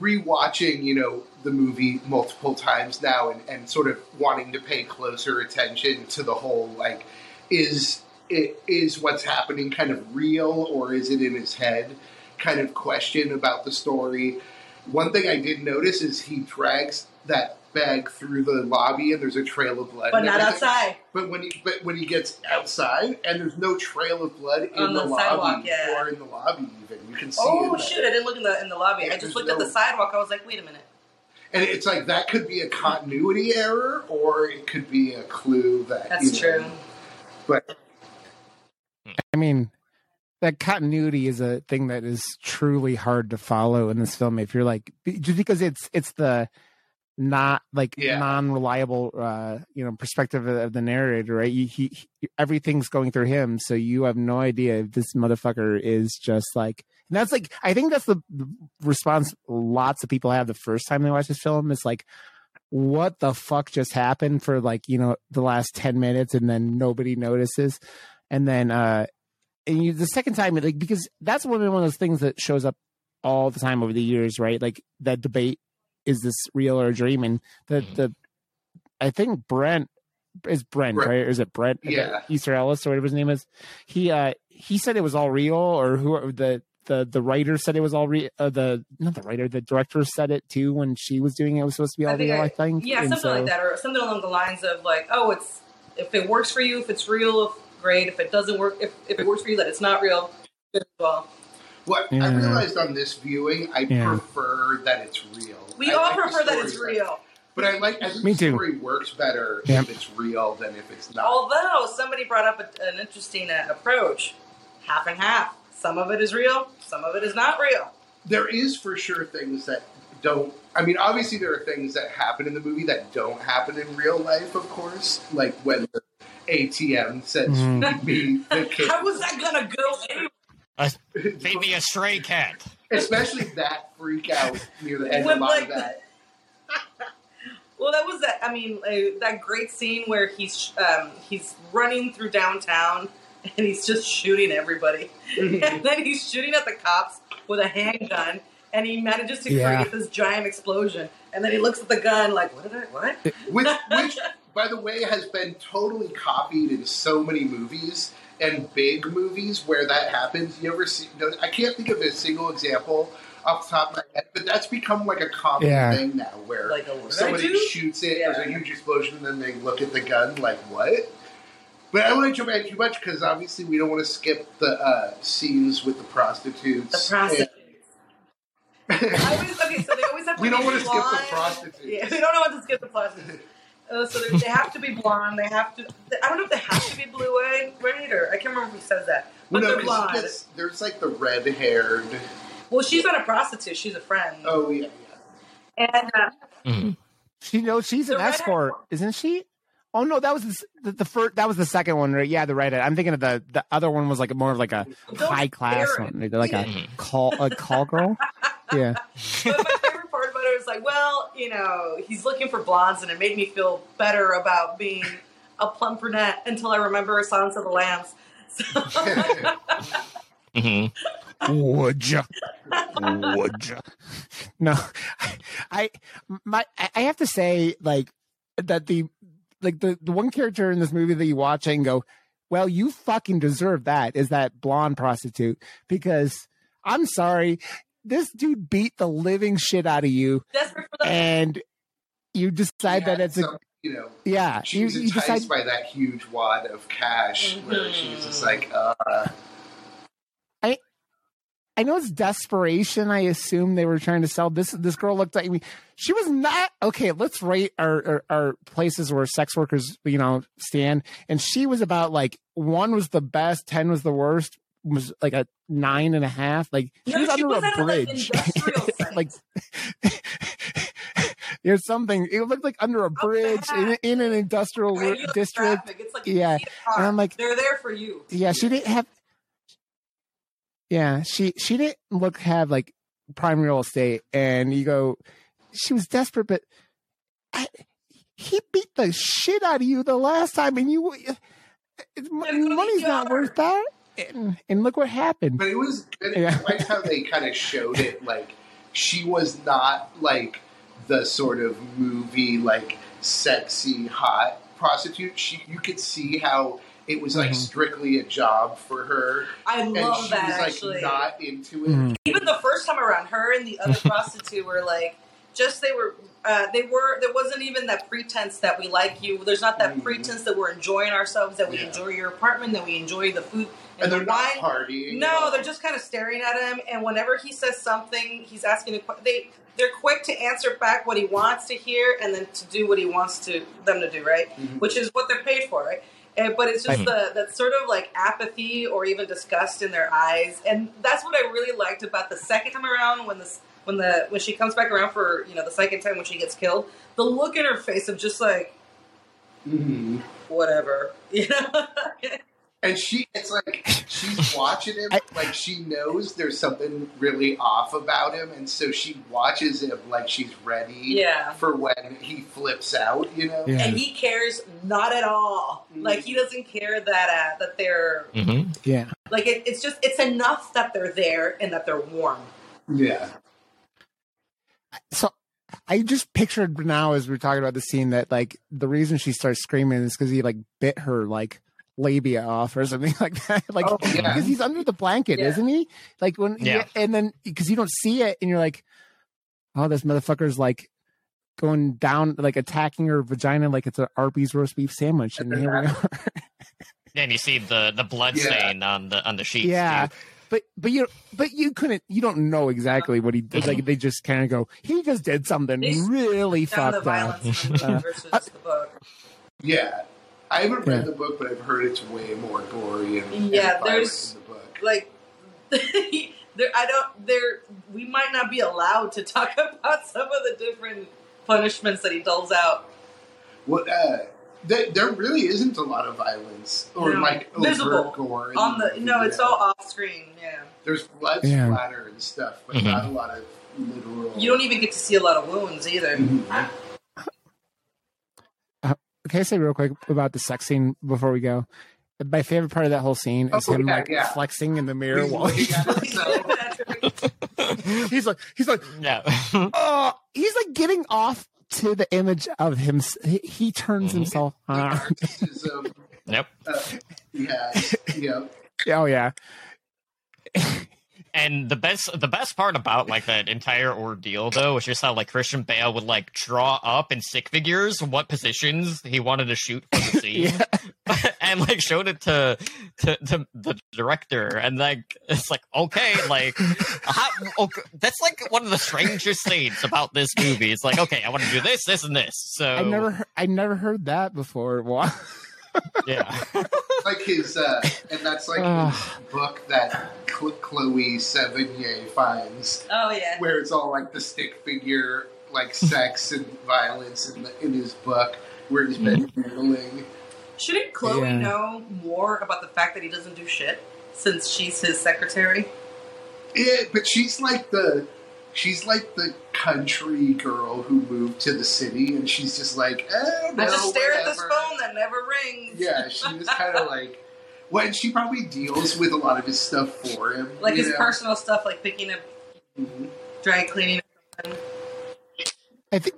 rewatching, you know, the movie multiple times now, and, and sort of wanting to pay closer attention to the whole, like, is it is what's happening kind of real or is it in his head? Kind of question about the story. One thing I did notice is he drags that bag through the lobby, and there's a trail of blood. But not everything. outside. But when he but when he gets outside and there's no trail of blood in On the, the lobby sidewalk, yeah. or in the lobby even you can see Oh it. shit! I didn't look in the in the lobby. I just looked no- at the sidewalk. I was like, wait a minute. And it's like that could be a continuity error or it could be a clue that That's you know, true. But i mean that continuity is a thing that is truly hard to follow in this film. If you're like just because it's it's the not like Yeah. non-reliable uh you know perspective of, the narrator right? You, he, he everything's going through him so you have no idea if this motherfucker is just like and that's like i think that's the the response lots of people have the first time they watch this film is like what the fuck just happened for like you know the last 10 minutes and then nobody notices? And then uh and you the second time like because that's one of one of those things that shows up all the time over the years right like that debate is this real or a dream and the the i think brent is Brent, Brent. right? Or is it Brent? Yeah. Easton Ellis or whatever his name is. He uh he said it was all real, or who the the the writer said it was all real. Uh, the not the writer, the director said it too when she was doing it. It was supposed to be all I real. I- I think. Yeah, And something so- like that, or something along the lines of like, oh, it's if it works for you, if it's real, great. If it doesn't work, if, if it works for you that it's not real, good as well. What I realized on this viewing, I Yeah. prefer that it's real. We I all like prefer that it's story real. But I like I think Me the too. story works better Yeah. if it's real than if it's not. Although somebody brought up a, an interesting uh, approach, half and half. Some of it is real, some of it is not real. there is for sure things that don't. I mean, obviously there are things that happen in the movie that don't happen in real life. Of course, like when the ATM says me the kid. How was that gonna go? anyway? Feed me a stray cat. Especially that freak out near the end When, of a of like, that. Well, that was that. I mean, uh, that great scene where he's um, he's running through downtown and he's just shooting everybody, and then he's shooting at the cops with a handgun, and he manages to Yeah. create this giant explosion. And then he looks at the gun like, "What did I? What?" which, which, by the way, has been totally copied in so many movies and big movies where that happens. You ever see? no, I can't think of a single example off the top of my head, but that's become like a common Yeah. thing now, where Like, what did I somebody shoots it, there's a huge explosion, and then they look at the gun like, "What?" But I don't want to jump ahead too much because obviously we don't want to skip the uh, scenes with the prostitutes. The prostitutes. I And- always, okay, so they always have to we don't want to skip the prostitutes. Yeah, we don't know what to skip the prostitutes. Uh, so they, they have to be blonde. They have to. I don't know if they have to be blue eyed, right? Or I can't remember who says that. But Well, no, they're 'cause blonde. gets- there's like the red haired. Well, she's not a prostitute. She's a friend. Oh yeah, yeah. And uh, Mhm. She knows she's an escort, isn't she? Oh no, that was the, the, the first. That was the second one, right? Yeah, the redhead. I'm thinking of the the other one was like more of like a Don't high class stare one, like a call a call girl. Yeah, was like, well, you know, he's looking for blondes, and it made me feel better about being a plump brunette until I remember Silence of the Lambs. So, Mhm. would ya? Would ya? No, I my I I have to say like that the like the the one character in this movie that you watch and go, well, you fucking deserve that is that blonde prostitute because I'm sorry, this dude beat the living shit out of you desperate for the and you decide that Yeah, it's a you know yeah she you, was enticed decide by that huge wad of cash where Mhm. she's just like uh I know it's desperation. I assume they were trying to sell this. This girl looked like I mean, she was not okay. Let's rate our, our our places where sex workers, you know, stand. And she was about like one was the best, ten was the worst. Was like a nine and a half. Like she was she under a bridge. like there's something. It looked like under a bridge in, in an industrial regular district. It's like Yeah. And I'm like- they're there for you. Yeah, she didn't have. Yeah, she she didn't look have like prime real estate, and you go, she was desperate, but I, he beat the shit out of you the last time, and you, uh, it's, money's not worth that. And, and look what happened. but it was and Yeah. I liked how they kind of showed it like she was not like the sort of movie like sexy hot prostitute she you could see how it was like Mhm. strictly a job for her I and love she that was like actually. not into it Mhm. Even the first time around, her and the other prostitute were like, just they were. Uh, they were. There wasn't even that pretense that we like you. There's not that Mhm. pretense that we're enjoying ourselves, that we Yeah. enjoy your apartment, that we enjoy the food and, and they're not wine. partying No, they're just kind of staring at him, and whenever he says something, he's asking a question. they they're quick to answer back what he wants to hear, and then to do what he wants to them to do, right? Mhm. Which is what they're paid for, right? And, but it's just the that sort of like apathy or even disgust in their eyes, and that's what I really liked about the second time around when this when the when she comes back around for you know the second time when she gets killed, the look in her face of just like Mhm. whatever, you know. And she, it's like she's watching him, I- like she knows there's something really off about him, and so she watches him like she's ready yeah. for when he flips out, you know? Yeah, and he cares not at all. Mm. Like he doesn't care that uh, that they're mm-hmm. yeah. like it, it's just it's enough that they're there and that they're warm. Yeah. So I just pictured now as we are talking about the scene that like the reason she starts screaming is because he like bit her like labia off or something like that. Like Oh, yeah. because he's under the blanket, Yeah. isn't he? Like when Yeah. and then because you don't see it and you're like, oh, this motherfucker's like going down like attacking her vagina like it's an Arby's roast beef sandwich. And And here we then are. And you see the the blood Yeah. stain on the on the sheets. Yeah. too. But but you but you couldn't you don't know exactly what he did. Like they just kind of go he just did something They really fucked up. violence in the movie versus Uh, the book. Yeah. I haven't read Yeah. the book, but I've heard it's way more gory and, and Yeah, violent there's- in the book. Like, there, I don't. There, we might not be allowed to talk about some of the different punishments that he doles out. What? Uh, there, there really isn't a lot of violence or No. like overt Visible. gore On the no, it's all off screen. Yeah, There's blood Yeah. splatter and stuff, but Mhm. not a lot of literal. you don't even get to see a lot of wounds either. Mhm. Can I say real quick about the sex scene before we go? My favorite part of that whole scene is Oh, him yeah, like yeah. flexing in the mirror He's while looking at himself. he's like he's like yeah. oh he's like getting off to the image of him. He, he turns Mhm. himself on. yep. uh, yeah, yeah. oh yeah, And the best the best part about like that entire ordeal though was just how like Christian Bale would like draw up in stick figures what positions he wanted to shoot for the scene. yeah. and like showed it to, to to the director and like it's like okay like how, okay, that's like one of the strangest things about this movie it's like okay i want to do this this and this so I never I never heard that before. Wow. Yeah like his, uh, and that's like Ugh. his book that Chloe Sevigny finds, Oh yeah, where it's all like the stick figure, like sex and violence in, the, in his book, where he's been handling. shouldn't Chloe Yeah. know more about the fact that he doesn't do shit since she's his secretary? Yeah, but she's like the, she's like the country girl who moved to the city, and she's just like, oh, no, I just stare at this phone that never rings. Yeah, she was kind of like, well, and she probably deals with a lot of his stuff for him, like his know? personal stuff, like picking up Mhm. dry cleaning. I think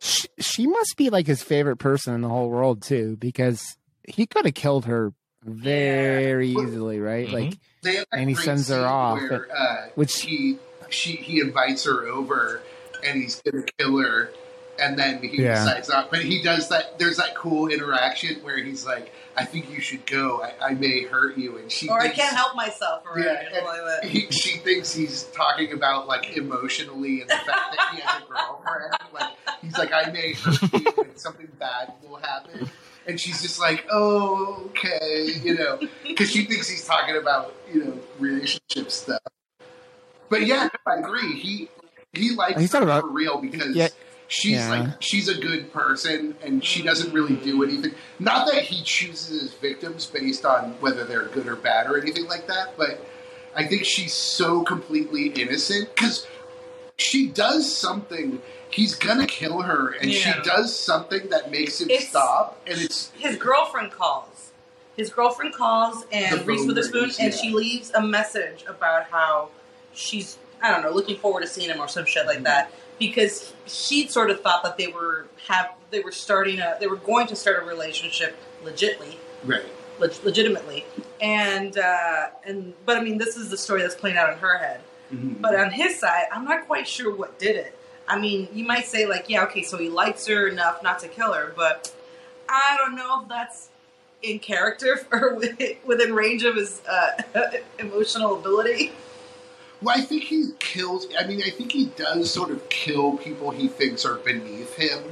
she, she must be like his favorite person in the whole world too, because he could have killed her very Yeah. easily, right? Mhm. Like They have that And he sends her off, Where, uh, which- he she he invites her over, and he's gonna kill her, and then he Yeah. decides not. But he does that. There's that cool interaction where he's like, "I think you should go. I, I may hurt you," and she Or I can't help myself, or Yeah, something. He, she thinks he's talking about like emotionally and the fact that he has a girlfriend. Like he's like, I may hurt you and something bad will happen. And she's just like, oh, okay, you know, because she thinks he's talking about you know relationship stuff. But yeah, I agree. He he likes He's her about- for real because Yeah. she's Yeah. like she's a good person and she doesn't really do anything. Not that he chooses his victims based on whether they're good or bad or anything like that, but I think she's so completely innocent because she does something. He's gonna kill her, and Yeah. she does something that makes him It's- stop, and it's his girlfriend calls. His girlfriend calls and Reese Witherspoon, rings, and yeah. she leaves a message about how she's I don't know looking forward to seeing him or some shit like that because she'd sort of thought that they were have they were starting a they were going to start a relationship legitly right. leg- legitimately and uh, and but I mean this is the story that's playing out in her head Mhm. but on his side, I'm not quite sure what did it. I mean, you might say like, yeah, okay, so he likes her enough not to kill her, but I don't know if that's in character or within within range of his uh, emotional ability. Well, I think he kills. I mean, I think he does sort of kill people he thinks are beneath him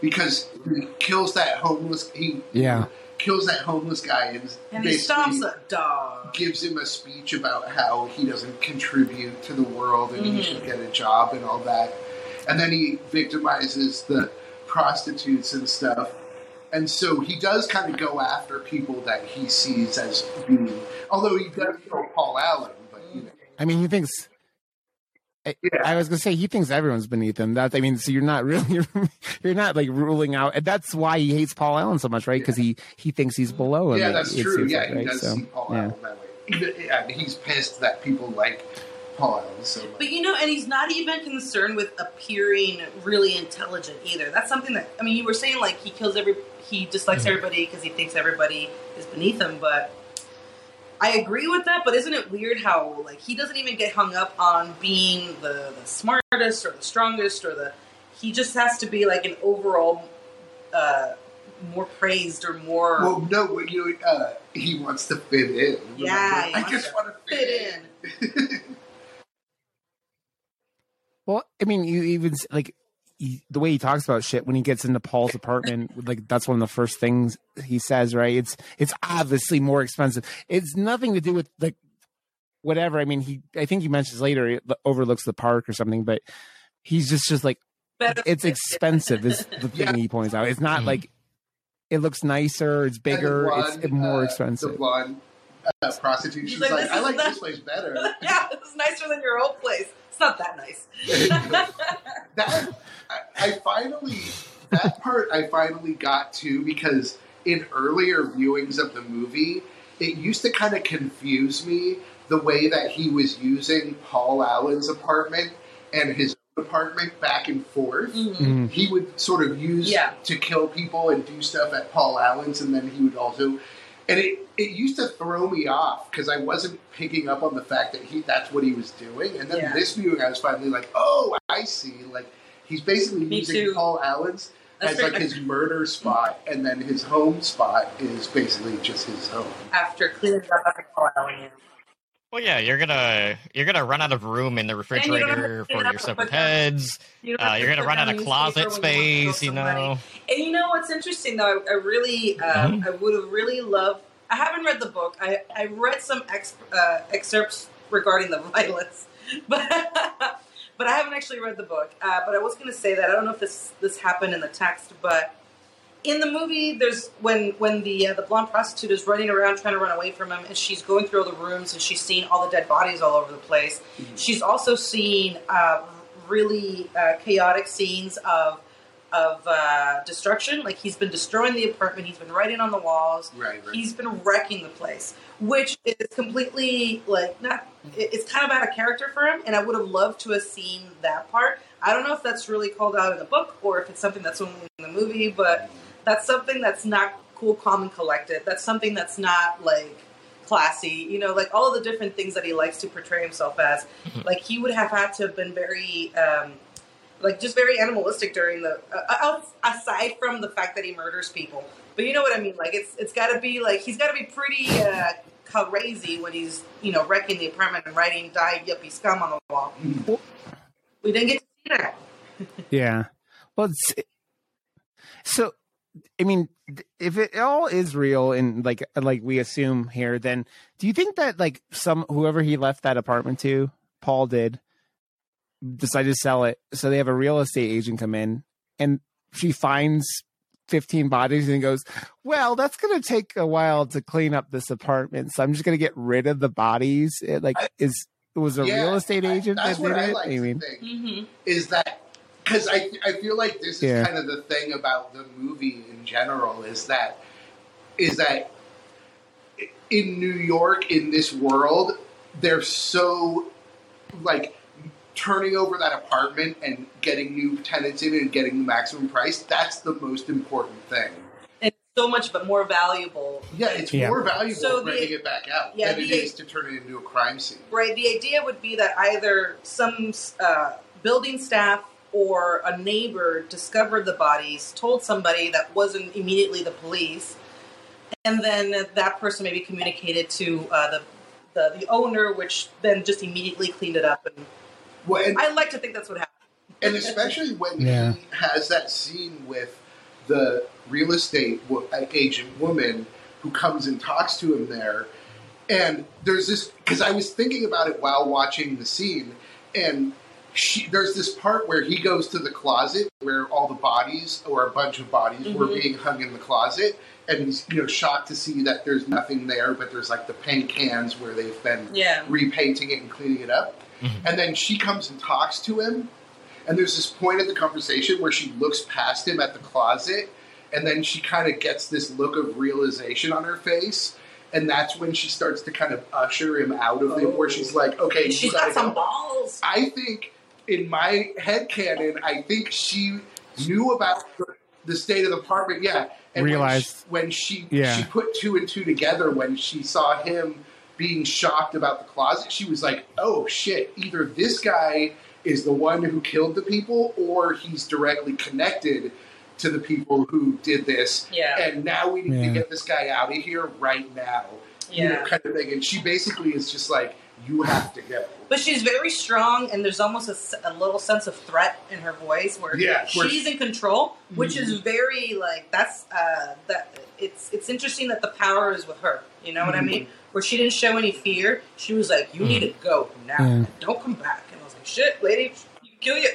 because he kills that homeless. He Yeah. kills that homeless guy and, And he basically stomps a dog. gives him a speech about how he doesn't contribute to the world and he Mhm. should get a job and all that. And then he victimizes the prostitutes and stuff. And so he does kind of go after people that he sees as being, although he does kill Paul Allen, but you know. I mean, he thinks. I, Yeah. I was gonna say he thinks everyone's beneath him. That I mean, so you're not really you're not like ruling out. And that's why he hates Paul Allen so much, right? Because he he thinks he's below him. Yeah, that's it true. seems Yeah, like, he right? does So, see Paul yeah. Allen that way. Yeah, and he's pissed that people like Paul Allen so much. But you know, and he's not even concerned with appearing really intelligent either. That's something that I mean, you were saying like he kills every, he dislikes Mhm. everybody because he thinks everybody is beneath him. But I agree with that. But isn't it weird how like he doesn't even get hung up on being the the smartest or the strongest or the he just has to be like an overall uh, more praised or more well, no, but, you know, uh, he wants to fit in. Yeah, remember? he I wants just to want to fit in. Well, I mean, you even like he, the way he talks about shit when he gets into Paul's apartment. like that's one of the first things he says. Right? It's it's obviously more expensive. It's nothing to do with like whatever. I mean, he. I think he mentions later it overlooks the park or something, but he's just just like it's expensive. Is the thing Yeah. he points out. It's not Mhm. like it looks nicer. It's bigger. blonde, it's more uh, expensive. The blonde uh, prostitute. She's like, like, I like not- this place better. yeah, it's nicer than your old place. It's not that nice. that I, I finally that part I finally got to because in earlier viewings of the movie, it used to kind of confuse me the way that he was using Paul Allen's apartment and his apartment back and forth. Mhm. Mhm. He would sort of use Yeah. to kill people and do stuff at Paul Allen's, and then he would also. And it, it used to throw me off because I wasn't picking up on the fact that he that's what he was doing. And then Yeah. this viewing, I was finally like, oh, I see. Like he's basically Me using too. Paul Allen's That's as like his murder spot, and then his home spot is basically just his home. after cleaning up after Paul Allen. Well, yeah, you're gonna you're gonna run out of room in the you don't have to refrigerator clean for your separate heads. You Uh, you're gonna run out of closet when you want to kill space, you know. And you know what's interesting though? I, I really, um, I would have really loved. I haven't read the book. I, I read some ex, uh, excerpts regarding the violence, but but I haven't actually read the book. Uh, but I was going to say that I don't know if this this happened in the text, but in the movie, there's when when the uh, the blonde prostitute is running around trying to run away from him, and she's going through all the rooms and she's seeing all the dead bodies all over the place. She's also seeing uh, really uh, chaotic scenes of of uh, destruction. Like he's been destroying the apartment, he's been writing on the walls, Right, right. he's been wrecking the place, which is completely like not. it- It's kind of out of character for him, and I would have loved to have seen that part. I don't know if that's really called out in the book or if it's something that's only in the movie, but that's something that's not cool, calm, and collected. That's something that's not like classy. You know, like all of the different things that he likes to portray himself as. Like he would have had to have been very. Um, like just very animalistic during the uh, aside from the fact that he murders people but you know what i mean like it's it's got to be like he's got to be pretty uh crazy when he's you know wrecking the apartment and writing die yuppie scum on the wall we didn't get to see that Yeah. Well, so I mean, if it all is real and like like we assume here, then do you think that like some whoever he left that apartment to, Paul did, decided to sell it, so they have a real estate agent come in and she finds 15 bodies and goes, Well, that's going to take a while to clean up this apartment. So I'm just going to get rid of the bodies. It, like, is was a Yeah, real estate I- agent that's that what did I it? like I to mean, think. mm-hmm. is that because I I feel like this is Yeah. kind of the thing about the movie in general is that is that in New York in this world they're so like turning over that apartment and getting new tenants in and getting the maximum price that's the most important thing it's so much but more valuable yeah it's Yeah. more valuable So the- bringing it back out yeah, than it the- is to turn it into a crime scene Right. The idea would be that either some uh, building staff or a neighbor discovered the bodies, told somebody that wasn't immediately the police, and then that person maybe communicated to uh, the, the the owner, which then just immediately cleaned it up. And well, and, I like to think that's what happened. and especially when Yeah. he has that scene with the real estate wo- uh, agent woman who comes and talks to him there and there's this because i was thinking about it while watching the scene and she, there's this part where he goes to the closet where all the bodies or a bunch of bodies were Mhm. being hung in the closet and he's you know shocked to see that there's nothing there but there's like the paint cans where they've been Yeah. repainting it and cleaning it up. Mhm. And then she comes and talks to him. And there's this point in the conversation where she looks past him at the closet. And then she kind of gets this look of realization on her face. and that's when she starts to kind of usher him out of it, where she's like, "Okay, She's gotta got some balls. I think in my head canon, I think she knew about the state of the apartment. Yeah, and Realized. when she when Yeah. she, she put two and two together when she saw him being shocked about the closet. She was like, "Oh shit! Either this guy is the one who killed the people, or he's directly connected." To the people who did this, Yeah. and now we need Yeah. to get this guy out of here right now, you know, Yeah. kind of thing. And she basically is just like, "You have to go." But she's very strong, and there's almost a little sense of threat in her voice, where Yeah, where- she's in control, which is Mhm. very like that's uh, that. It's it's interesting that the power is with her. You know what I Mhm. mean? Where she didn't show any fear. She was like, "You need to go now. Yeah. Don't come back." And I was like, "Shit, lady, you kill you."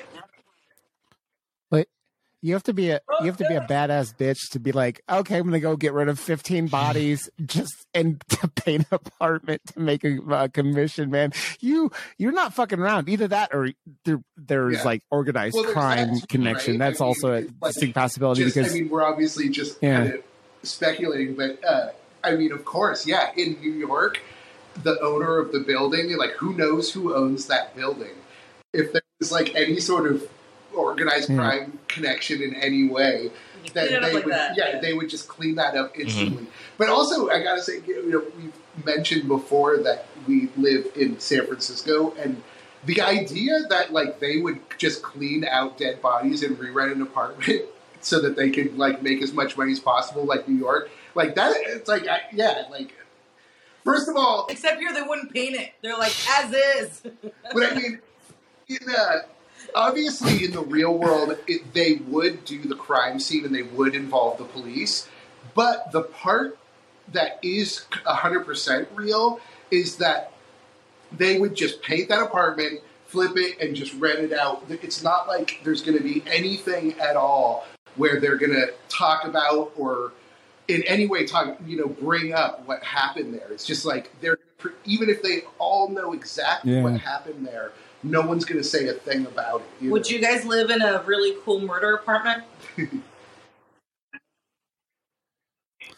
You have to be a Oh, you have to be a badass bitch to be like, okay, I'm gonna go get rid of 15 bodies just and to paint an apartment to make a uh, commission, man. You you're not fucking around. Either that or there, there's Yeah. like organized Well, crime that connection. right? That's I mean, also a like, distinct possibility just, because I mean, we're obviously just Yeah. kind of speculating, but uh, I mean, of course, yeah. In New York, the owner of the building, like, who knows who owns that building? If there was like any sort of organized Yeah. crime connection in any way, You then clean it up they like would, that. yeah, they would just clean that up instantly. But also, I gotta say, you know, we've mentioned before that we live in San Francisco, and the idea that like they would just clean out dead bodies and re-rent an apartment so that they could like make as much money as possible, like New York, like that. It's like, I, yeah, like first of all, Except here, they wouldn't paint it. They're like as is. but I mean, in uh, obviously in the real world, it, they would do the crime scene and they would involve the police. But the part that is hundred percent real is that they would just paint that apartment, flip it, and just rent it out. It's not like there's going to be anything at all where they're going to talk about or in any way talk, you know, bring up what happened there. It's just like they're even if they all know exactly Yeah. what happened there, no one's going to say a thing about it. you Would you guys live in a really cool murder apartment?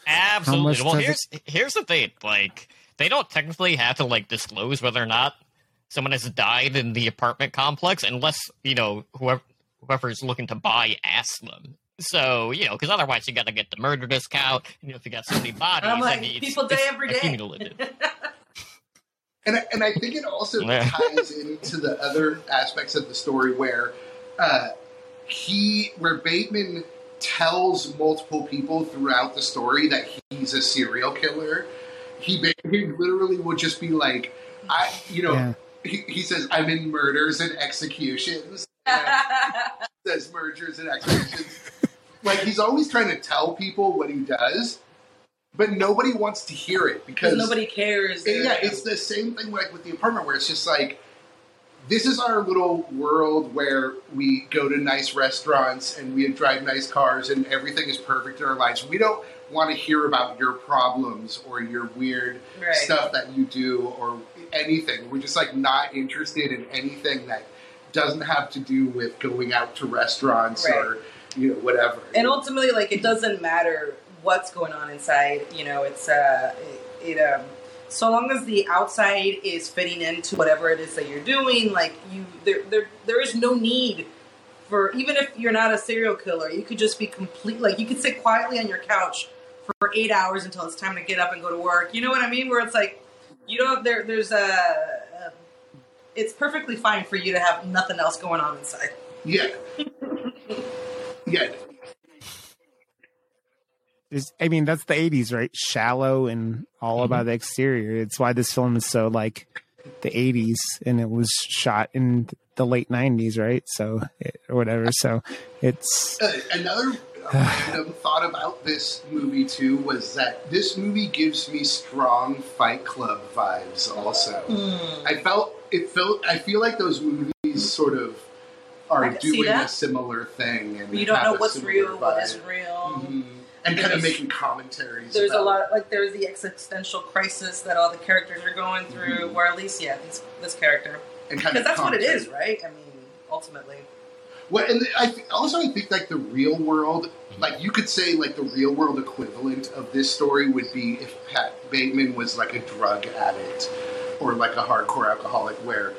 Absolutely. Well, does here's here's the thing. Like, they don't technically have to like disclose whether or not someone has died in the apartment complex, unless you know whoever whoever's looking to buy asks them. So you know, because otherwise you got to get the murder discount. You know, if you got so many bodies, I'm like, then it's, people die every day. accumulative. And I, and I think it also ties into the other aspects of the story where uh, he, where Bateman tells multiple people throughout the story that he's a serial killer. He, he literally will just be like, I, you know, Yeah. he, he says, I'm in murders and executions. And says mergers and executions. like he's always trying to tell people what he does, but nobody wants to hear it because nobody cares. yeah, it's the same thing like with the apartment where it's just like this is our little world where we go to nice restaurants and we drive nice cars and everything is perfect in our lives. We don't want to hear about your problems or your weird Right. stuff that you do or anything. We're just like not interested in anything that doesn't have to do with going out to restaurants Right. or you know whatever. and ultimately like it doesn't matter what's going on inside you know it's uh it, it um so long as the outside is fitting into whatever it is that you're doing like you there there there is no need for even if you're not a serial killer you could just be complete like you could sit quietly on your couch for eight hours until it's time to get up and go to work you know what i mean where it's like you don't there there's a, a it's perfectly fine for you to have nothing else going on inside yeah. yeah. There's, I mean, that's the '80s, right? Shallow and all Mm-hmm. about the exterior. It's why this film is so like the '80s, and it was shot in the late '90s, right? So, it, or whatever. So, it's Uh, another random thought about this movie too was that this movie gives me strong Fight Club vibes. Also, I felt it felt. I feel like those movies sort of are doing a similar thing, and you don't know what's real what vibe. isn't real Mhm. And kind of making commentaries. there's a lot like there's the existential crisis that all the characters are going through Mhm. where at least yeah this, this character. And kind because of that's what it is, right? I mean ultimately. Well, and I th- also I think like the real world like you could say like the real world equivalent of this story would be if Pat Bateman was like a drug addict or like a hardcore alcoholic where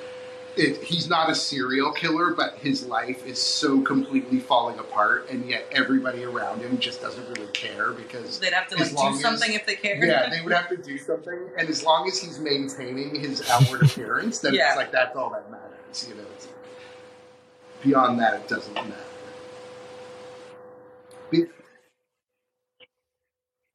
it, he's not a serial killer, but his life is so completely falling apart, and yet everybody around him just doesn't really care because They'd have to like do as- something if they cared. yeah, they would have to do something, and as long as he's maintaining his outward appearance, then Yeah. it's like that's all that matters. You know, it's, beyond that, it doesn't matter. Be-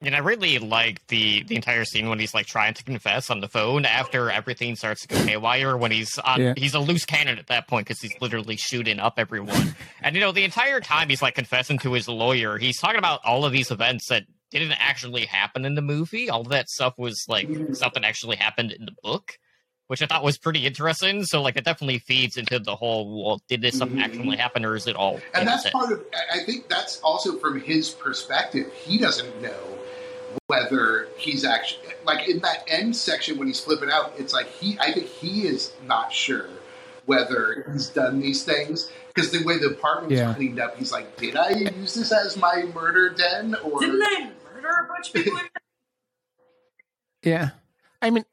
And I really like the the entire scene when he's like trying to confess on the phone after everything starts to go haywire. When he's on, Yeah. he's a loose cannon at that point because he's literally shooting up everyone. and you know, the entire time he's like confessing to his lawyer, he's talking about all of these events that didn't actually happen in the movie. All of that stuff was like stuff that actually happened in the book. Which I thought was pretty interesting. So, like, it definitely feeds into the whole. Well, did this stuff Mhm. actually happen, or is it all? and that's part of. I- I think that's also from his perspective. He doesn't know whether he's actually like in that end section when he's flipping out. It's like he. I think he is not sure whether he's done these things because the way the apartment was Yeah. cleaned up, he's like, "Did I use this as my murder den?" Or Didn't I murder a bunch of people? Yeah. I mean,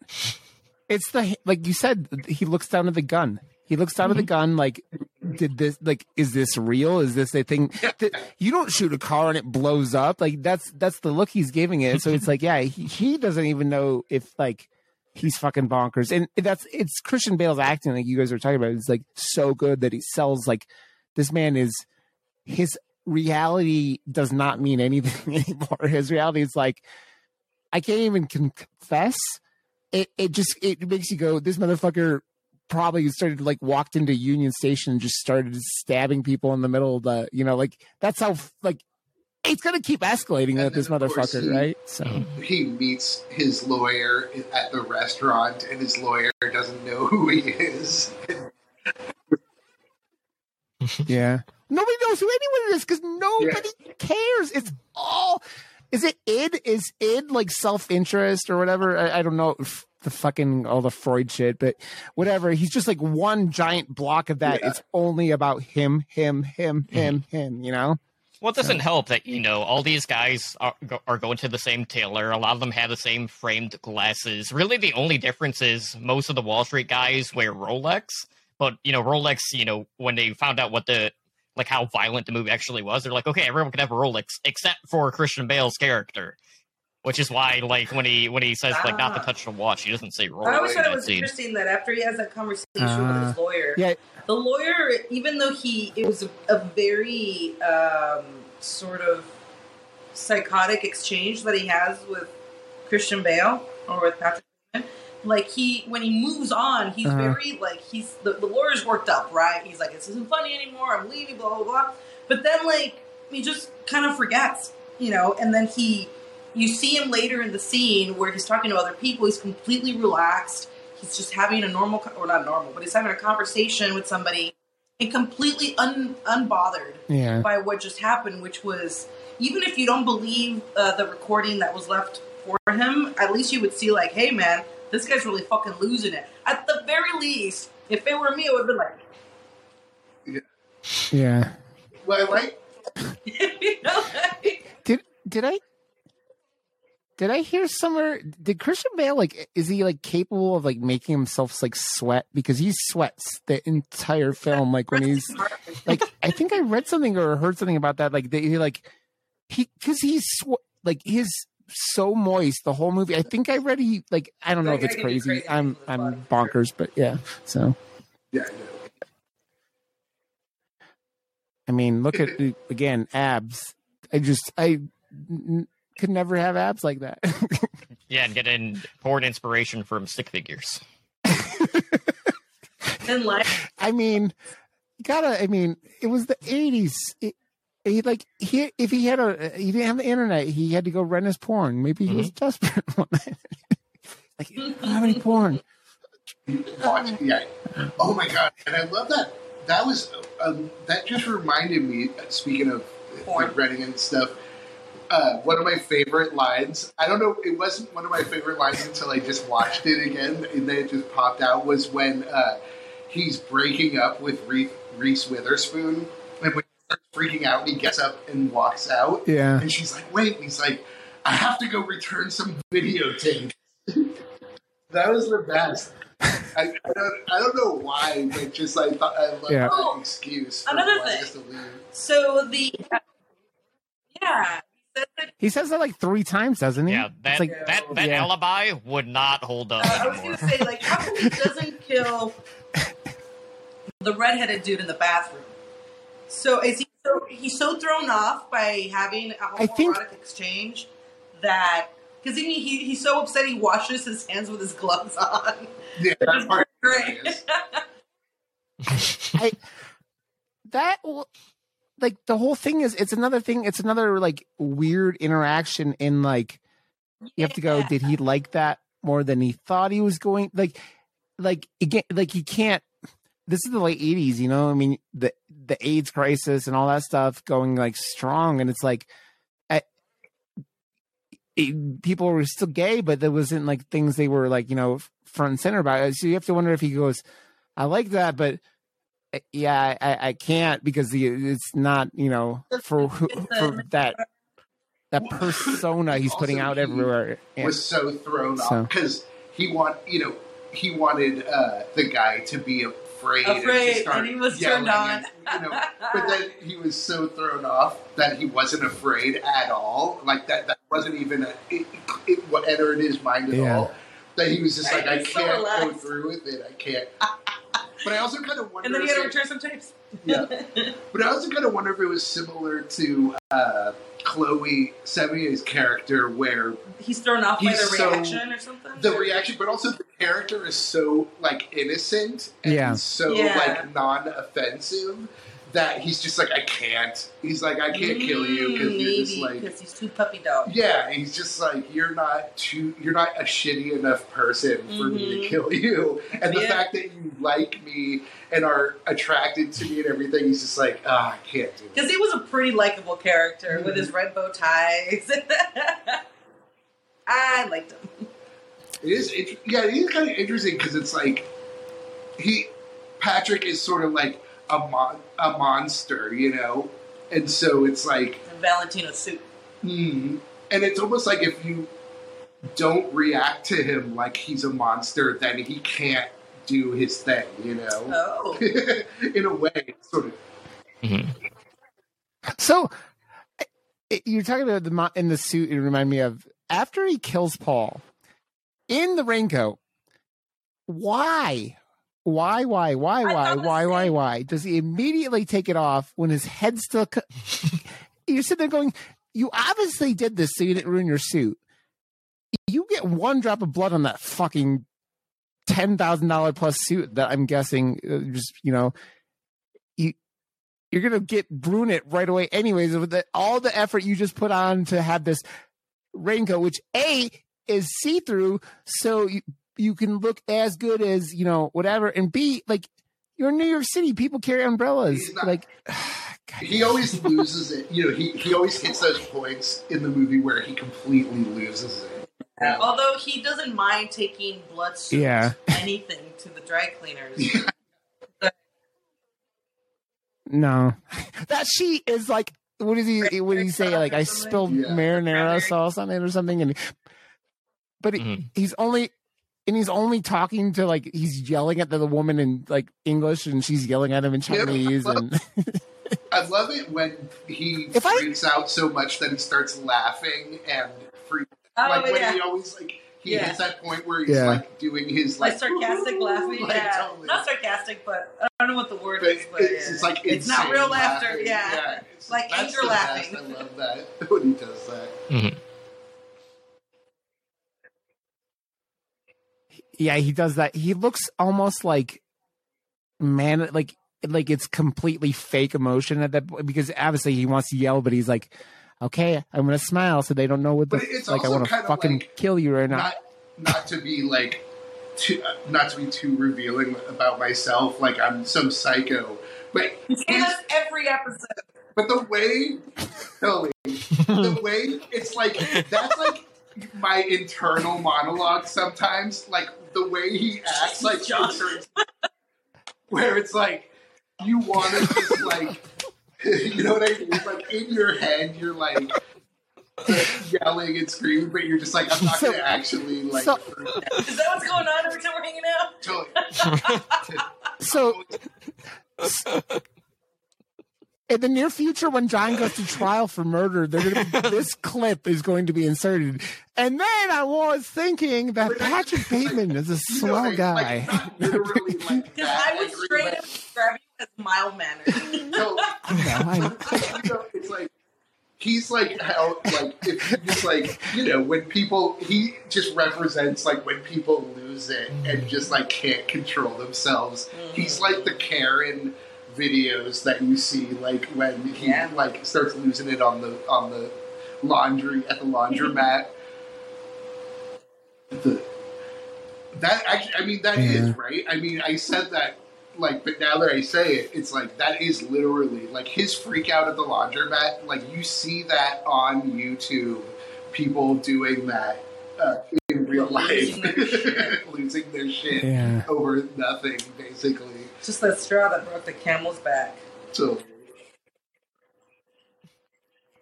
it's the like you said. He looks down at the gun. He looks down at the mm-hmm. gun. Like, did this? Like, is this real? Is this a thing? that- you don't shoot a car and it blows up. Like that's that's the look he's giving it. So it's like, yeah, he, he doesn't even know if like he's fucking bonkers. And that's it's Christian Bale's acting, like you guys were talking about. It's like so good that he sells like this man is his reality does not mean anything anymore. His reality is like I can't even confess. It it just it makes you go, this motherfucker probably started like walked into Union Station and just started stabbing people in the middle of the you know, like that's how like it's gonna keep escalating And with this then, of course, motherfucker, he- right? So he meets his lawyer at the restaurant, and his lawyer doesn't know who he is. yeah. Nobody knows who anyone is because nobody cares. It's all is it id? Is id like self interest or whatever? I, I don't know f- the fucking all the Freud shit, but whatever. He's just like one giant block of that. Yeah. It's only about him, him, him, mm-hmm. him, him. You know? Well, it doesn't help that you know all these guys are, are going to the same tailor. A lot of them have the same framed glasses. Really, the only difference is most of the Wall Street guys wear Rolex. But you know, Rolex. You know, when they found out what the like how violent the movie actually was, they're like, okay, everyone can have a Rolex except for Christian Bale's character. Which is why, like, when he when he says like not to Ah. touch the watch, he doesn't say Rolex. I always thought it was scene. interesting that after he has that conversation with Ah. his lawyer, Yeah. the lawyer, even though he, it was a, a very um, sort of psychotic exchange that he has with Christian Bale or with Patrick. Like he, when he moves on, he's Uh-huh. very like he's the, the lawyer's worked up, right? He's like, this isn't funny anymore. I'm leaving, blah blah blah. But then like he just kind of forgets, you know. And then he, you see him later in the scene where he's talking to other people. He's completely relaxed. He's just having a normal, or not normal, but he's having a conversation with somebody and completely un, unbothered Yeah. by what just happened, which was even if you don't believe uh, the recording that was left for him, at least you would see like, hey man, this guy's really fucking losing it. At the very least, if it were me, it would be been like, Yeah. Well, I like you know, like, Did did I did I hear somewhere? Did Christian Bale like is he like capable of like making himself like sweat because he sweats the entire film like when he's like I think I read something or heard something about that like they he, like he because he's sw- like he's so moist the whole movie. I think I read he like I don't know if it's crazy. I'm I'm bonkers, but yeah. So yeah, I mean, look at again abs. I just I could never have abs like that. Yeah, and getting porn inspiration from stick figures. in life, I mean, gotta. I mean, it was the eighties. He like he if he had a he didn't have the internet. He had to go rent his porn. Maybe he was desperate one like, I don't have any porn. Watch, yeah. Oh my god! And I love that. That was um, that just reminded me. Speaking of Porn. like Redding and stuff, uh, one of my favorite lines. I don't know. It wasn't one of my favorite lines until I just watched it again, and then it just popped out. Was when uh, he's breaking up with Reese, Reese Witherspoon, and when he starts freaking out. And he gets up and walks out. Yeah. And she's like, "Wait!" And he's like, "I have to go return some videotape." that was the best. I, I don't I don't know why, but just I thought I love Yeah. that excuse. For Another why thing. he to leave. So the yeah, he said that- He says that like three times, doesn't he? Yeah, that It's like, that that Yeah. alibi would not hold up uh, I was gonna say like how come he doesn't kill the redheaded dude in the bathroom? So is he so he's so thrown off by having a I think- homoerotic exchange that because he, he he's so upset he washes his hands with his gloves on. Yeah, that part. Great. I that w- like the whole thing is it's another thing. It's another like weird interaction in like you have to go. Did he like that more than he thought he was going? Like, like again, like you can't. This is the late '80s, you know. I mean, the the AIDS crisis and all that stuff going like strong, and it's like, I, it, people were still gay, but there wasn't like things they were like you know front and center about. So you have to wonder if he goes, "I like that," but yeah, I, I can't because the it's not you know for for that that persona he's putting out he everywhere. Yeah. was so thrown So- off because he want you know he wanted uh, the guy to be afraid, and, Afraid, to start and he was turned on. and, you know, but then he was so thrown off that he wasn't afraid at all. Like that, that wasn't even a, it, it, what entered his mind at Yeah. all. That he was just Right, like, I can't go through with it. I can't. But I also kind of wonder. and then he had to if it- return some tapes. yeah. But I also kind of wonder if it was similar to uh, Chloe Sevigny's character, where He's thrown off by He's the so- reaction or something. the reaction, but also the character is so like innocent and Yeah. so Yeah. like non-offensive that he's just like, I can't. He's like, I can't kill you because you're just like. because he's too puppy dog. Yeah, he's just like you're not too. You're not a shitty enough person for me to Mhm. kill you, and the Yeah. fact that you like me and are attracted to me and everything, he's just like, ah, I can't do. Because he was a pretty likable character with his red bow ties. I liked him. It is, it, yeah, it is kind of interesting because it's like he, Patrick is sort of like a mon, a monster, you know, and so it's like, And Valentino suit. hmm, and it's almost like if you don't react to him like he's a monster, then he can't do his thing, you know. Oh. In a way, sort of. Mhm. So it, you're talking about the mo- in the suit. It reminded me of after he kills Paul in the raincoat. Why? Why? Why? Why? Why? Why? Why? Why? Does he immediately take it off when his head's still? Co- you're sitting there going, "You obviously did this so you didn't ruin your suit." You get one drop of blood on that fucking ten thousand dollar plus suit that I'm guessing uh, just you know you you're gonna get ruin it right away anyways with the, all the effort you just put on to have this raincoat which a is see-through so you you can look as good as you know whatever and b like you're in new york city people carry umbrellas not- like He always loses it. You know, he, he always hits those points in the movie where he completely loses it. Yeah. Although he doesn't mind taking blood suits, Yeah. anything to the dry cleaners. no that sheet is like what does he what did he say like i spilled Yeah. marinara sauce on it or something and but he- Mhm. he's only and he's only talking to like he's yelling at the, the woman in like english and she's yelling at him in Yeah. chinese and I love it when he If I- freaks out so much that he starts laughing and freaks. Oh, like when he always like he Yeah. hits that point where he's Yeah. like doing his Like like, sarcastic laughing. like, yeah. totally. Not sarcastic, but I don't know what the word But is. But it's, yeah. it's like it's not insane real laughter. laughing. Yeah. it's, Like that's anger laughing. Best. I love that when he does that. Mhm. Yeah he does that he looks almost like man like like it's completely fake emotion at that point because obviously he wants to yell but he's like okay i'm gonna smile so they don't know what the But it's like i also want to kind of fucking like kill you right now Not not to be like too, uh, not to be too revealing about myself, like I'm some psycho, but You say his- every episode. But the way, Totally. the way it's like that's like my internal monologue sometimes. Like the way he acts, like in John. where it's like you want to just like you know what I mean? Like in your head, you're like yelling and screaming, but you're just like, I'm not going to actually like. so- Is that what's going on every time we're hanging out? totally. So, in the near future, when John goes to trial for murder, they're gonna this clip is going to be inserted. And then I was thinking that Patrick Bateman is a You know, swell guy. Like, literally like that. I would straight but- up describe you as mild mannered. So, No, I- you know, it's like he's like how like if you just like you know when people he just represents like when people lose it and just like can't control themselves. Mm-hmm. He's like the Karen videos that you see like when he Yeah. like starts losing it on the on the laundry at the laundromat. the that actually, I mean, that is Yeah. right. I mean, I said that like, but now that I say it, it's like that is literally like his freak out at the laundromat. Like you see that on YouTube, people doing that uh, in real life, Losing their shit. losing their shit yeah. over nothing, basically. Just the straw that broke the camel's back. So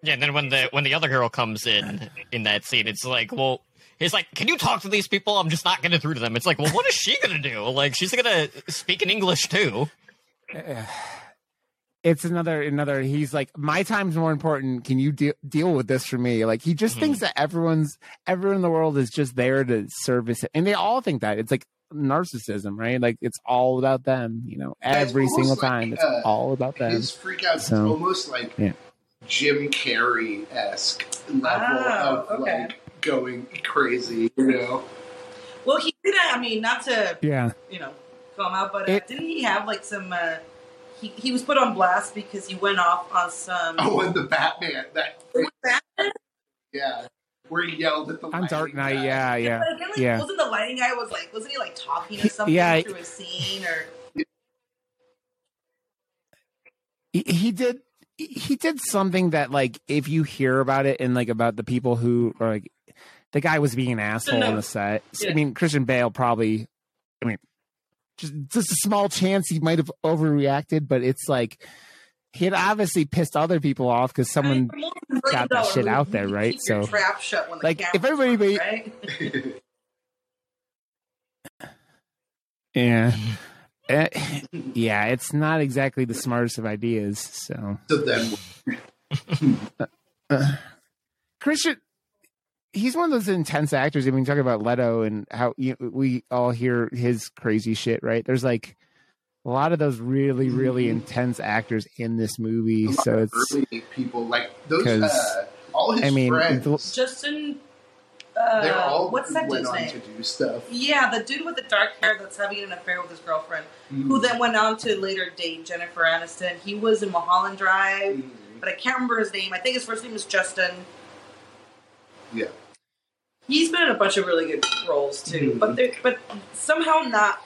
Yeah, and then when the when the other girl comes in in that scene, it's like, well, he's like, "Can you talk to these people? I'm just not getting through to them." It's like, well, what is she gonna do? Like, she's gonna speak in English too. It's another another. He's like, my time's more important. Can you de- deal with this for me? Like he just Mhm. thinks that everyone's everyone in the world is just there to service it, and they all think that it's like narcissism, right? Like it's all about them. You know, every single like, time it's uh, all about them. his freak out is So, almost like yeah. Jim Carrey esque level Oh, of okay. like going crazy, you know. Well, he did. I mean, not to Yeah, you know come out, but uh, It- didn't he have like some? Uh, he he was put on blast because he went off on some. Oh, and the Batman that Batman? yeah, where he yelled at the on lighting Dark Knight. guy. Yeah, yeah. But again, like, yeah. wasn't the lighting guy was like, wasn't he like talking to something Yeah. through a scene or? he, he did he did something that like if you hear about it and like about the people who are like the guy was being an asshole on the set. Yeah. I mean Christian Bale probably I mean just just a small chance he might have overreacted, but it's like he had obviously pissed other people off because I someone mean, for more than a got that shit out there, right? So, trap shut when like, if everybody on, made- right? yeah. Eh, yeah, it's not exactly the smartest of ideas. So so then Uh, Christian, he's one of those intense actors. I mean, talking about Leto and how you, we all hear his crazy shit, right? There's like a lot of those really, really Mhm. intense actors in this movie. a lot So of it's, early people like those. Uh, all his I mean, friends, the- Justin. Uh, they're all what's that went dude's on name? to do stuff. Yeah, the dude with the dark hair that's having an affair with his girlfriend, Mm. who then went on to later date Jennifer Aniston. He was in Mulholland Drive, Mhm. but I can't remember his name. I think his first name is Justin. Yeah. He's been in a bunch of really good roles too, but but somehow not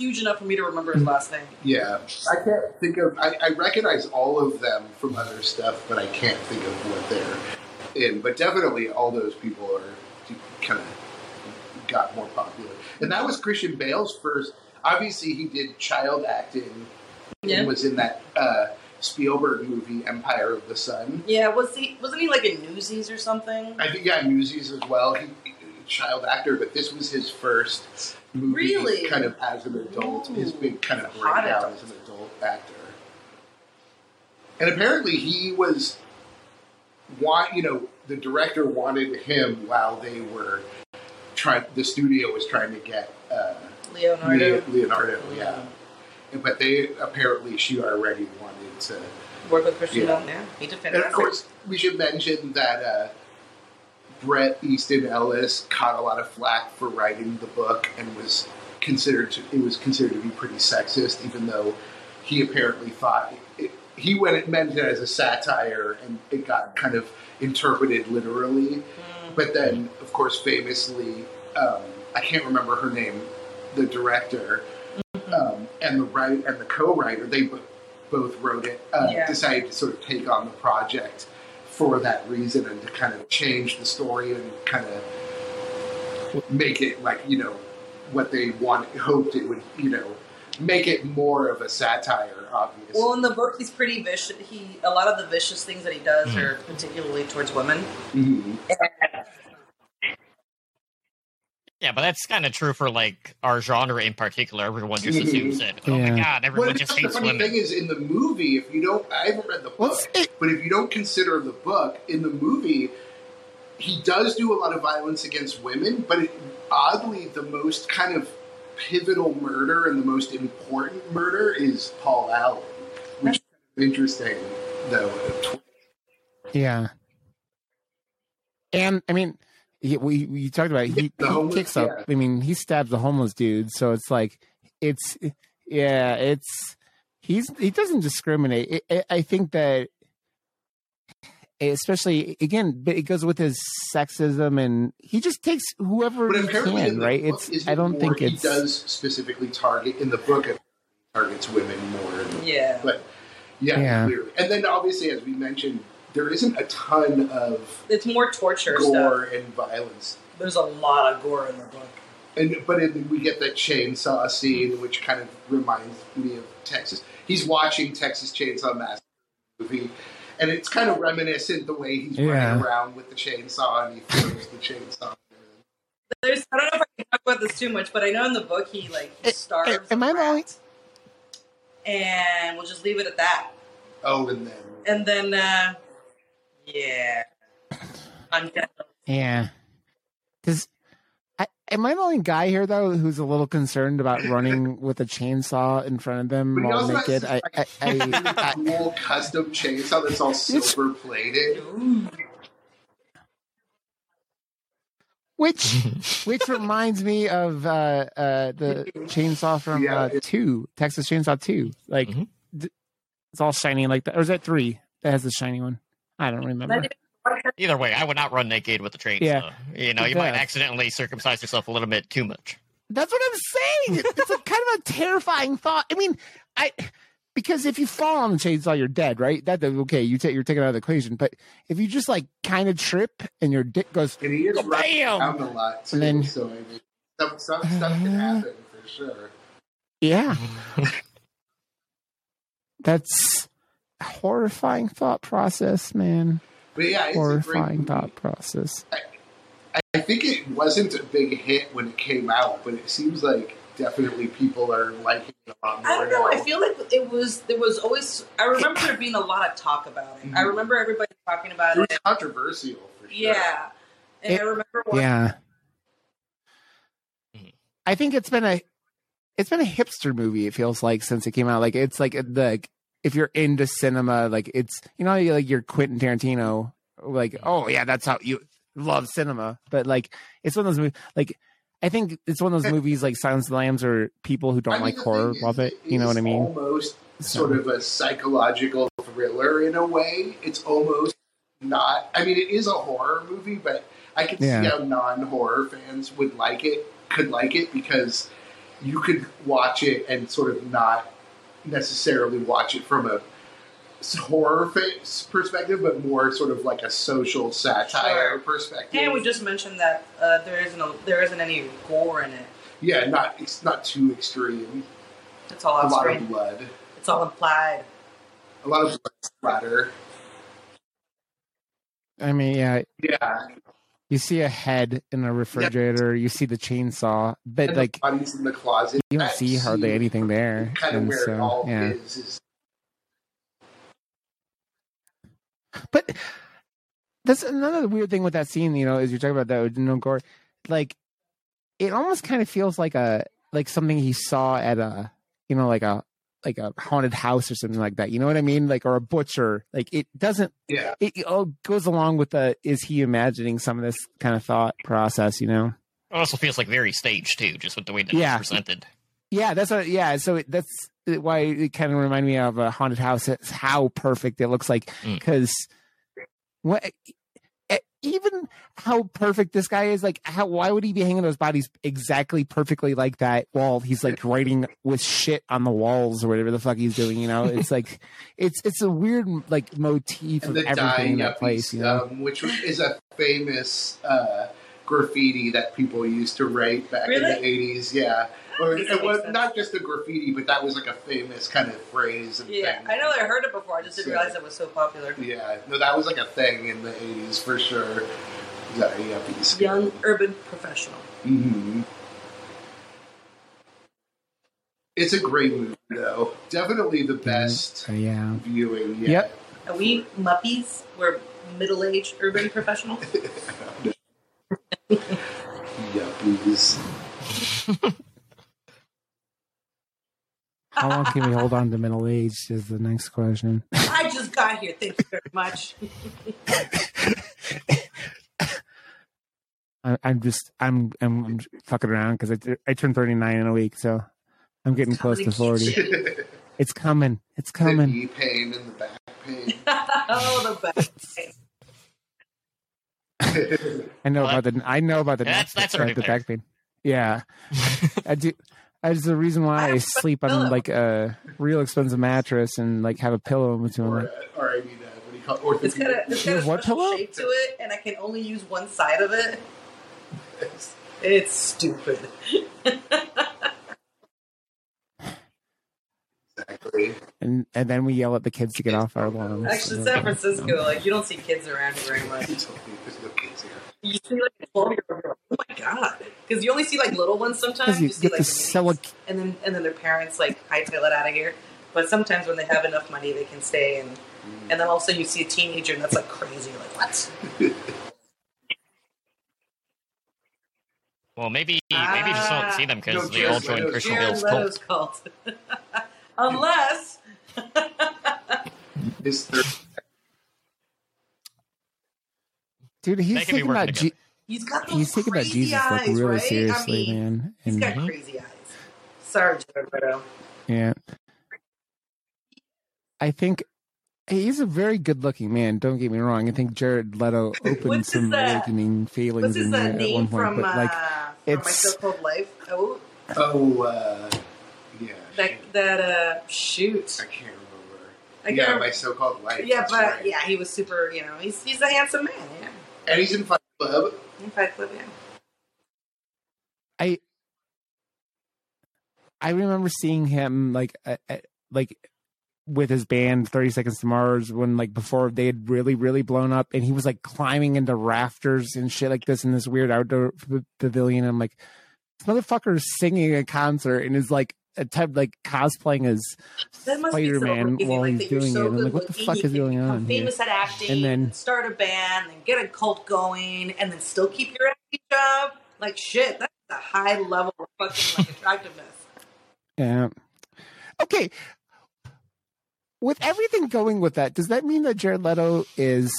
huge enough for me to remember his last name. Yeah, I can't think of. I, I recognize all of them from other stuff, but I can't think of what they're in. But definitely, all those people are kind of got more popular, and that was Christian Bale's first. Obviously, he did child acting. Yeah. and was in that uh, Spielberg movie Empire of the Sun. Yeah, was he wasn't he like in Newsies or something? I think yeah, Newsies as well. He, he- child actor, but this was his first movie, Really? kind of as an adult. His Ooh. big kind of breakout as an adult actor. And apparently, he was want you know the director wanted him while they were trying. The studio was trying to get uh, Leonardo. Leonardo, yeah. But they apparently she already wanted to Work with Christian Yeah. Yeah, he did and of course, we should mention that uh, Bret Easton Ellis caught a lot of flack for writing the book and was considered to, it was considered to be pretty sexist, even though he apparently thought it, he went it meant it as a satire and it got kind of interpreted literally. Mm. But then, of course, famously, um, I can't remember her name, the director um, and the write and the co-writer, they bo- both wrote it. Uh, Yeah. Decided to sort of take on the project for that reason and to kind of change the story and kind of make it like you know what they want hoped it would you know make it more of a satire, obviously. Well, in the book, he's pretty vicious. He a lot of the vicious things that he does Mhm. are particularly towards women. Mhm. Yeah, but that's kind of true for like our genre in particular. Everyone just mm-hmm. assumes it. Oh Yeah. my god, everyone Well, just the hates funny women. thing is, in the movie, if you don't, I haven't read the book, What's it? but if you don't consider the book, in the movie, he does do a lot of violence against women, but it, oddly, the most kind of pivotal murder and the most important murder is Paul Allen, which is interesting, though. Yeah. And I mean, he, we we talked about it. he, he homeless- kicks up. yeah. I mean, he stabs the homeless dude. So it's like it's yeah, it's he's he doesn't discriminate. I- I, I think that especially again, but it goes with his sexism and he just takes whoever But he apparently, can. Right? book, It's I don't think he it's does specifically target in the book. It targets women more. Yeah. But yeah, Yeah. clearly. And then obviously, as we mentioned, there isn't a ton of It's more torture gore stuff. and violence. There's a lot of gore in the book. And but it, we get that chainsaw scene, which kind of reminds me of Texas. He's watching Texas Chainsaw Massacre movie, and it's kind of reminiscent the way he's Yeah. running around with the chainsaw and he throws the chainsaw. There's I don't know if I can talk about this too much, but I know in the book he like he Eh, starves. eh, am I right? And we'll just leave it at that. Oh, and then And then, uh, yeah, I'm dead. Yeah. Does I, am I the only guy here though who's a little concerned about running with a chainsaw in front of them But while naked? I, I, I, I, cool custom chainsaw that's all silver plated. which which reminds me of uh, uh, the chainsaw from Yeah, uh, two Texas Chainsaw two. Like Mhm. d- it's all shiny like that. Or is that three that has the shiny one? I don't remember. Either way, I would not run naked with the chainsaw. Yeah. You know, you might accidentally circumcise yourself a little bit too much. That's what I'm saying. It's a kind of a terrifying thought. I mean, I because if you fall on the chainsaw, you're dead, right? That okay, you take you're taken out of the equation. But if you just like kind of trip and your dick goes And he is running bam, around a lot too. And then- so I mean, some, some stuff can uh-huh. happen for sure. yeah, that's a horrifying thought process, man. But yeah, it's a great Horrifying thought process. I think it wasn't a big hit when it came out, but it seems like definitely people are liking it a lot more I don't know. now. I feel like it was. There was always. I remember there being a lot of talk about it. I Mhm. remember everybody talking about it was it. controversial for sure. Yeah, and It- I remember. Watching, Yeah, Mhm. I think it's been a it's been a hipster movie. It feels like since it came out, like it's like the if you're into cinema, like it's you know like you're Quentin Tarantino, like oh yeah, that's how you love cinema. But like it's one of those movies. Like I think it's one of those eh. movies like Silence of the Lambs, or people who don't I mean, like horror thing love it. You know what I mean? Almost So- sort of a psychological thriller in a way. It's almost not. I mean, it is a horror movie, but I can Yeah. see how non-horror fans would like it, could like it because you could watch it and sort of not necessarily watch it from a horror face perspective, but more sort of like a social satire Sure. perspective. and we just mentioned that uh, there isn't a, there isn't any gore in it. yeah, not it's not too extreme. It's all A lot screen. of blood, It's all implied. a lot of blood splatter. I mean, yeah, Yeah, you see a head in a refrigerator, you see the chainsaw, but and like the bodies in the closet. you don't see hardly scene anything there. Kind of And where it all yeah. is. is But that's another weird thing with that scene, you know, is you're talking about that no gore. Like it almost kind of feels like a like something he saw at a you know, like a like a haunted house or something like that. You know what I mean? Like or a butcher. Like it doesn't yeah, it, it all goes along with the is he imagining some of this kind of thought process, you know? It also feels like very staged too, just with the way that Yeah. it's presented. Yeah, that's what. Yeah, so it, that's why it kind of reminded me of a haunted house. It's how perfect it looks like Mm. because what e- even how perfect this guy is. Like, how why would he be hanging those bodies exactly perfectly like that while he's like writing with shit on the walls or whatever the fuck he's doing? You know, it's like it's it's a weird like motif and of the everything in dying that place. You know, um, which is a famous uh, graffiti that people used to write back in the eighties. Yeah, Or it was sense? not just the graffiti, but that was like a famous kind of phrase. And Yeah, thing. I know I heard it before. I just didn't So- realize it was so popular. Yeah, no, that was like a thing in the '80s for sure. Yeah, yeah, piece. Young urban professional. Mm-hmm. It's a great movie, though. Definitely the best Uh, yeah. viewing. Yet. Yep. Are we muppies? We're middle-aged urban professionals. Yuppies. How long can we hold on to middle age? Is the next question. I just got here. Thank you very much. I, I'm just I'm I'm, I'm fucking around because I I turned 39 in a week, so I'm getting close to 40. the It's coming. It's coming. knee pain and the back pain. oh, the best. I know What? about the I know about the That's- neck- that's already the back pain. Yeah, I do. That's the reason why I sleep on like a real expensive mattress and like have a pillow in between. or, uh, or I mean, uh, what do you call it? It's got a, it's You got a what pillow? shape to it, and I can only use one side of it. It's stupid. Exactly. and and then we yell at the kids to get off our lawns. Actually, San Francisco, like you don't see kids around here very much. There's no kids. You see like a twelve year old. Oh my god! Because you only see like little ones sometimes. Because you You see get like to the sell a minis, and then and then their parents like hightail it out of here. But sometimes when they have enough money, they can stay and and then all of a sudden you see a teenager and that's like crazy. You're like what? Well, maybe maybe you just won't see them because they all Jared joined Christian Jared Bale's cult. cult. Unless His dude. He's They could be taking working that. G- he's got those he's taking that crazy Jesus like eyes, really right? seriously, I mean, man. He's And got crazy eyes. Sorry, Jared Leto. yeah, I think he's a very good-looking man. Don't get me wrong. I think Jared Leto opened some uh, awakening feelings in uh, me at one point, from, but uh, like from My it's- So-Called Life? Oh, Oh, uh, yeah. That shit. that uh, shoot. I can't remember. I yeah, can't- my so-called life. Yeah, but right. yeah, he was super. You know, he's he's a handsome man. Yeah, and he's in Fight Club. in Fight Club. Yeah. I I remember seeing him like uh, uh, like with his band 30 Seconds to Mars when like before they had really really blown up and he was like climbing into rafters and shit like this in this weird outdoor p- pavilion. I'm like this motherfucker's singing a concert and is like a type like cosplaying as That must be so Spider-Man crazy, while like, he's doing so it. I'm like, what the fuck is going on here? Famous at acting, And then- start a band, and get a cult going, and then still keep your acting job. Like shit, that's a high level of fucking like attractiveness. Yeah. Okay. With everything going with that, does that mean that Jared Leto is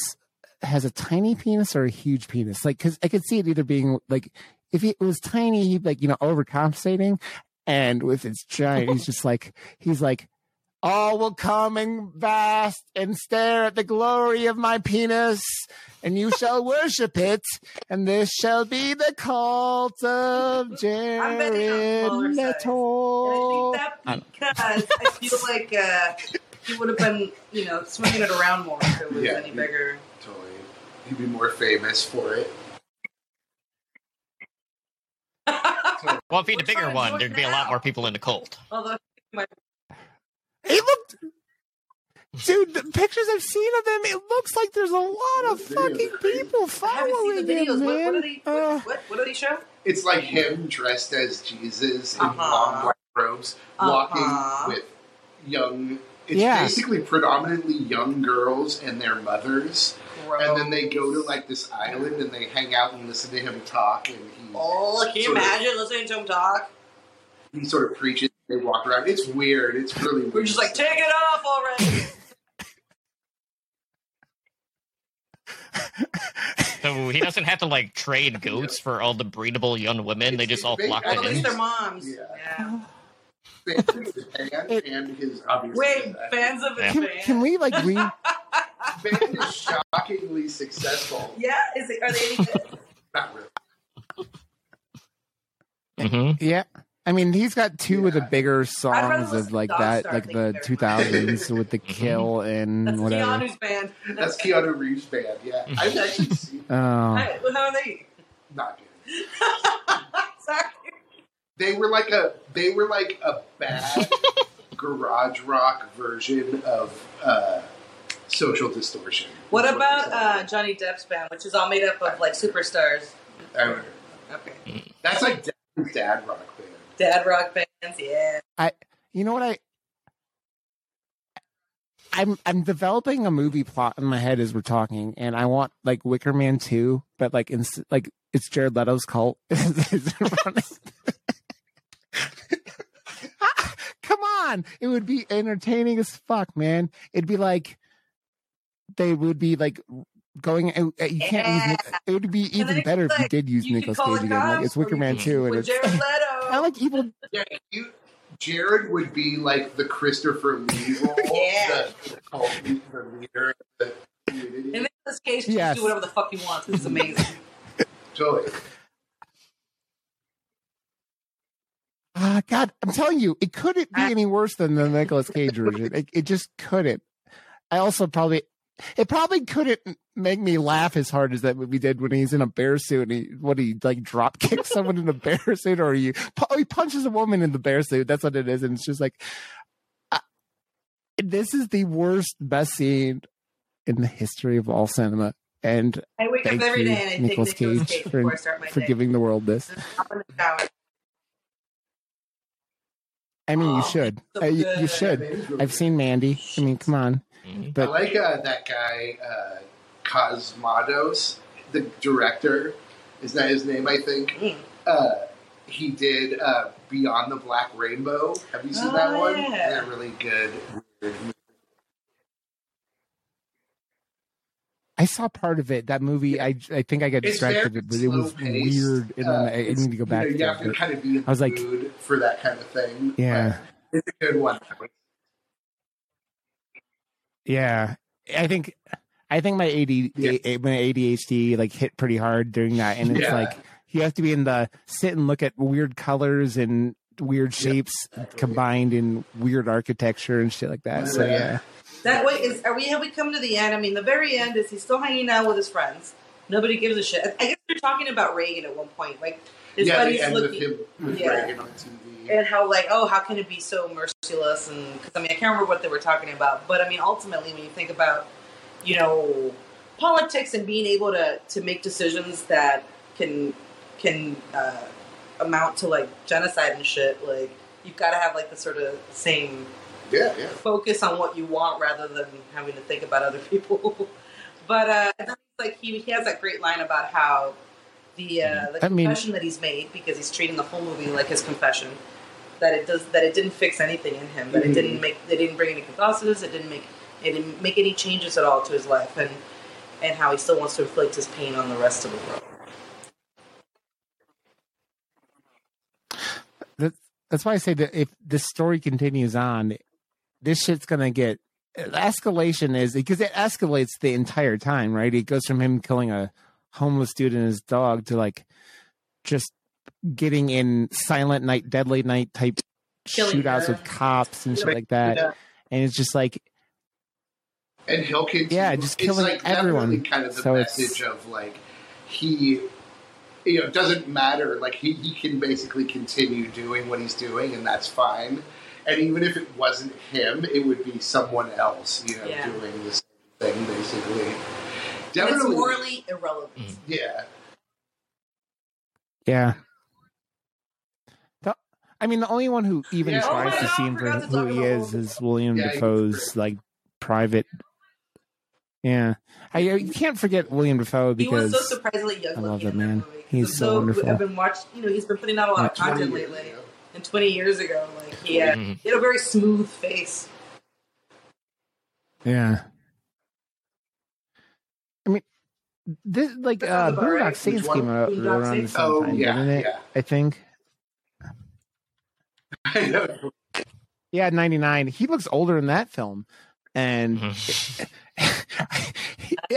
has a tiny penis or a huge penis? Like, because I could see it either being like, if it was tiny, he'd like you know overcompensating, and with its giant, he's just like he's like, all will come and vast and stare at the glory of my penis, and you shall worship it, and this shall be the cult of I'm betting on Jared smaller size. Leto. And I think that because I feel like uh, he would have been, you know, swinging it around more if it was Yeah. any bigger. Totally. He'd be more famous for it. Well, if he had a We're bigger one, there'd be a lot more people in the cult. Although my It looked, dude. The pictures I've seen of him, it looks like there's a lot of fucking people following seen him, What, man. what, are they, Uh, what, what, what do they show? It's like him dressed as Jesus in Uh-huh. long white robes, walking Uh-huh. with young. It's Yeah. basically predominantly young girls and their mothers, and then they go to like this island and they hang out and listen to him talk, and he Oh, can you sort of- imagine listening to him talk? he sort of preaches. They walk around. It's weird. It's really weird. We're just like, take it off already. So he doesn't have to like trade goats for all the breedable young women. They just all flock Well, to at least him. their moms. Yeah. Yeah. Fans band and his obviously. Wait, fans of his Can, band. can we like re? band is shockingly successful. Yeah, is it? Are they any good? Not really. hmm Yeah. I mean, he's got two of the bigger songs of like that, like the you very two thousands with the Mhm. kill and That's whatever. Keanu's band. That's Keanu Reeves' band. Yeah, I've actually seen. Oh, Hey, how are they? Not good. Sorry. They were like a they were like a bad garage rock version of uh, social distortion. What Is about they uh. Johnny Depp's band, which is all made up of like superstars? I don't. Okay, That's like dad, dad rock band. dad rock bands. Yeah. I You know what I? I'm I'm developing a movie plot in my head as we're talking, and I want like Wicker Man two, but like in like it's Jared Leto's cult. Come on, it would be entertaining as fuck, man. It'd be like they would be like going. uh, You can't use. Nic- It would be even it's better if you did use you Nicolas Cage again. Like it's Wicker Man you two, and it's Jared Leto. I like evil Yeah, you, Jared would be like the Christopher Lee role, Yeah. the, the, cult, the leader of the community. And Nicolas Cage can Yes. do whatever the fuck you want. This is amazing. Totally. Ah, God, I'm telling you, it couldn't be any worse than the Nicolas Cage version. It, it just couldn't. I also probably, it probably couldn't make me laugh as hard as that movie did when he's in a bear suit and he, what he like drop kicks someone in a bear suit or he, pu- he punches a woman in the bear suit. That's what it is. And it's just like, I, this is the worst, best scene in the history of all cinema. And I wake thank up every you, day and I Nicolas Nicolas Cage, Cage for, before I start my for giving the world this. Just hop in the shower. I mean, you should. Uh, you, you good. should. I've seen Mandy. I mean, come on. Mhm. I like uh, that guy, uh, Cosmatos, the director. Is that his name? I think. Mm. Uh, he did uh, Beyond the Black Rainbow. Have you seen Oh, that one? yeah. They're really good. I saw part of it. That movie, I I think I got It's distracted, but it was slow-paced. weird, and Uh, I, I need to go back You, know, you have to it. kind of be in I was like- for that kind of thing. Yeah. it's a good one. Yeah, I think I think my AD Yeah. My ADHD like hit pretty hard during that, and it's Yeah. like you have to be in the sit and look at weird colors and weird shapes combined in weird architecture and shit like that. So Yeah. That way is are we have we come to the end? I mean, the very end is he's still hanging out with his friends. Nobody gives a shit. I guess they're talking about Reagan at one point, like his yeah, the end looking of him with Yeah. Reagan on TV. and how like oh how can it be so merciless and because I mean I can't remember what they were talking about, but I mean ultimately when you think about you know politics and being able to to make decisions that can can uh, amount to like genocide and shit, like you've got to have like the sort of same yeah, yeah. focus on what you want rather than having to think about other people. but uh, and then it's like he, he has that great line about how the uh, the I mean- confession that he's made because he's treating the whole movie like his confession that it does that it didn't fix anything in him that it Mhm. didn't make they didn't bring any catharsis it didn't make it didn't make any changes at all to his life and and how he still wants to inflict his pain on the rest of the world. that's why I say that if this story continues on, this shit's gonna get escalation is because it escalates the entire time, right? It goes from him killing a homeless dude and his dog to like just getting in silent night, deadly night type Killing shootouts her. with cops and shit like that. Yeah. And it's just like And he'll continue. Yeah, just it's killing like everyone. kind of the So it's- message of like he, you know, it doesn't matter. Like he, he can basically continue doing what he's doing, and that's fine. And even if it wasn't him, it would be someone else, you know, Yeah. doing the same thing, basically. And it's Definitely, morally irrelevant. Mm. yeah. Yeah. The, I mean, the only one who even Yeah. Oh tries my to God, see him for to who he about is is William Yeah, Dafoe's like private. Yeah, I you can't forget William Dafoe He was because so surprisingly young I love looking that man. movie. He's I'm so wonderful. I've been watching, you know, he's been putting out a lot of content 20 years lately. Ago. And 20 years ago, like he had, Mhm. he had a very smooth face. yeah. I mean, this like That uh, sounds about right. Saints came out Boondock around the Saints? same Oh, time, yeah, didn't it? yeah. I think. I know. Yeah, ninety nine. He looks older in that film, and Mhm.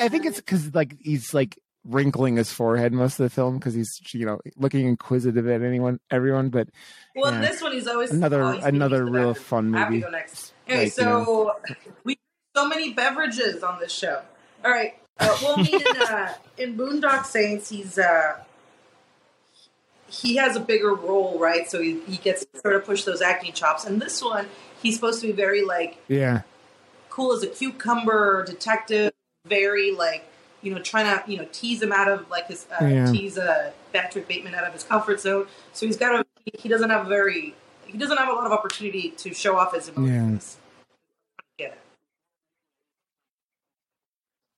I think it's because like he's like wrinkling his forehead most of the film because he's you know looking inquisitive at anyone, everyone. But Well, Yeah. this one, he's always another he's another real fun I have to movie. go next. Anyway, Like, you so we so many beverages on this show. All right, uh, we'll in uh, in Boondock Saints. He's uh, he has a bigger role, right? So he, he gets to sort of push those acting chops. And this one, he's supposed to be very like Yeah. cool as a cucumber detective, very like you know trying to you know tease him out of like his uh, Yeah. tease uh, Patrick Bateman out of his comfort zone. So he's got a he doesn't have a very he doesn't have a lot of opportunity to show off his emotions. Yeah.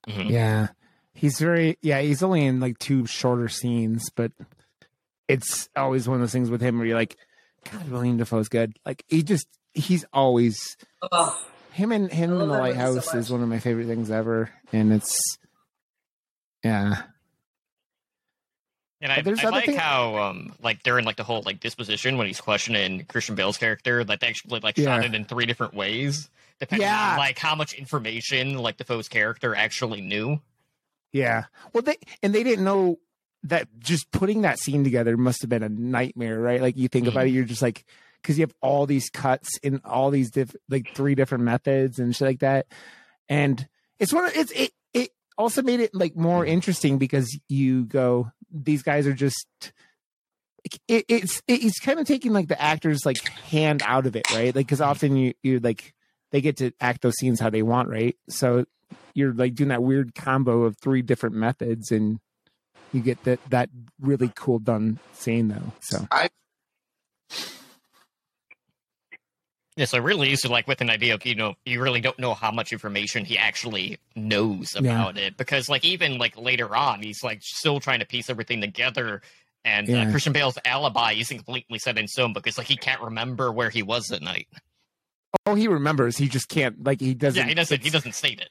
Mhm. Yeah. He's very yeah, he's only in like two shorter scenes, but it's always one of those things with him where you're like, God, William Dafoe's good. Like he just he's always Oh, him and him in the that movie so lighthouse is one of my favorite things ever. And it's yeah. And I, I like thing- how, um, like during like the whole like disposition when he's questioning Christian Bale's character, like they actually like shot it in three different ways, depending Yeah. on like how much information like the Dafoe's character actually knew. Yeah. Well, they and they didn't know that just putting that scene together must have been a nightmare, right? Like you think about it, you're just like because you have all these cuts in all these diff like three different methods and shit like that, and it's one of it's it it also made it like more mm-hmm. interesting because you go these guys are just it, it's it's kind of taking like the actors like hand out of it right? Like because mm-hmm. often you you like they get to act those scenes how they want right? So you're like doing that weird combo of three different methods and you get that that really cool done scene though so Yeah, so really used to like with an idea of you know you really don't know how much information he actually knows Yeah. about it because like even like later on he's like still trying to piece everything together and Yeah. uh, Christian Bale's alibi isn't completely set in stone because like he can't remember where he was at night. oh he remembers he just can't like he doesn't yeah, he doesn't. He doesn't state it.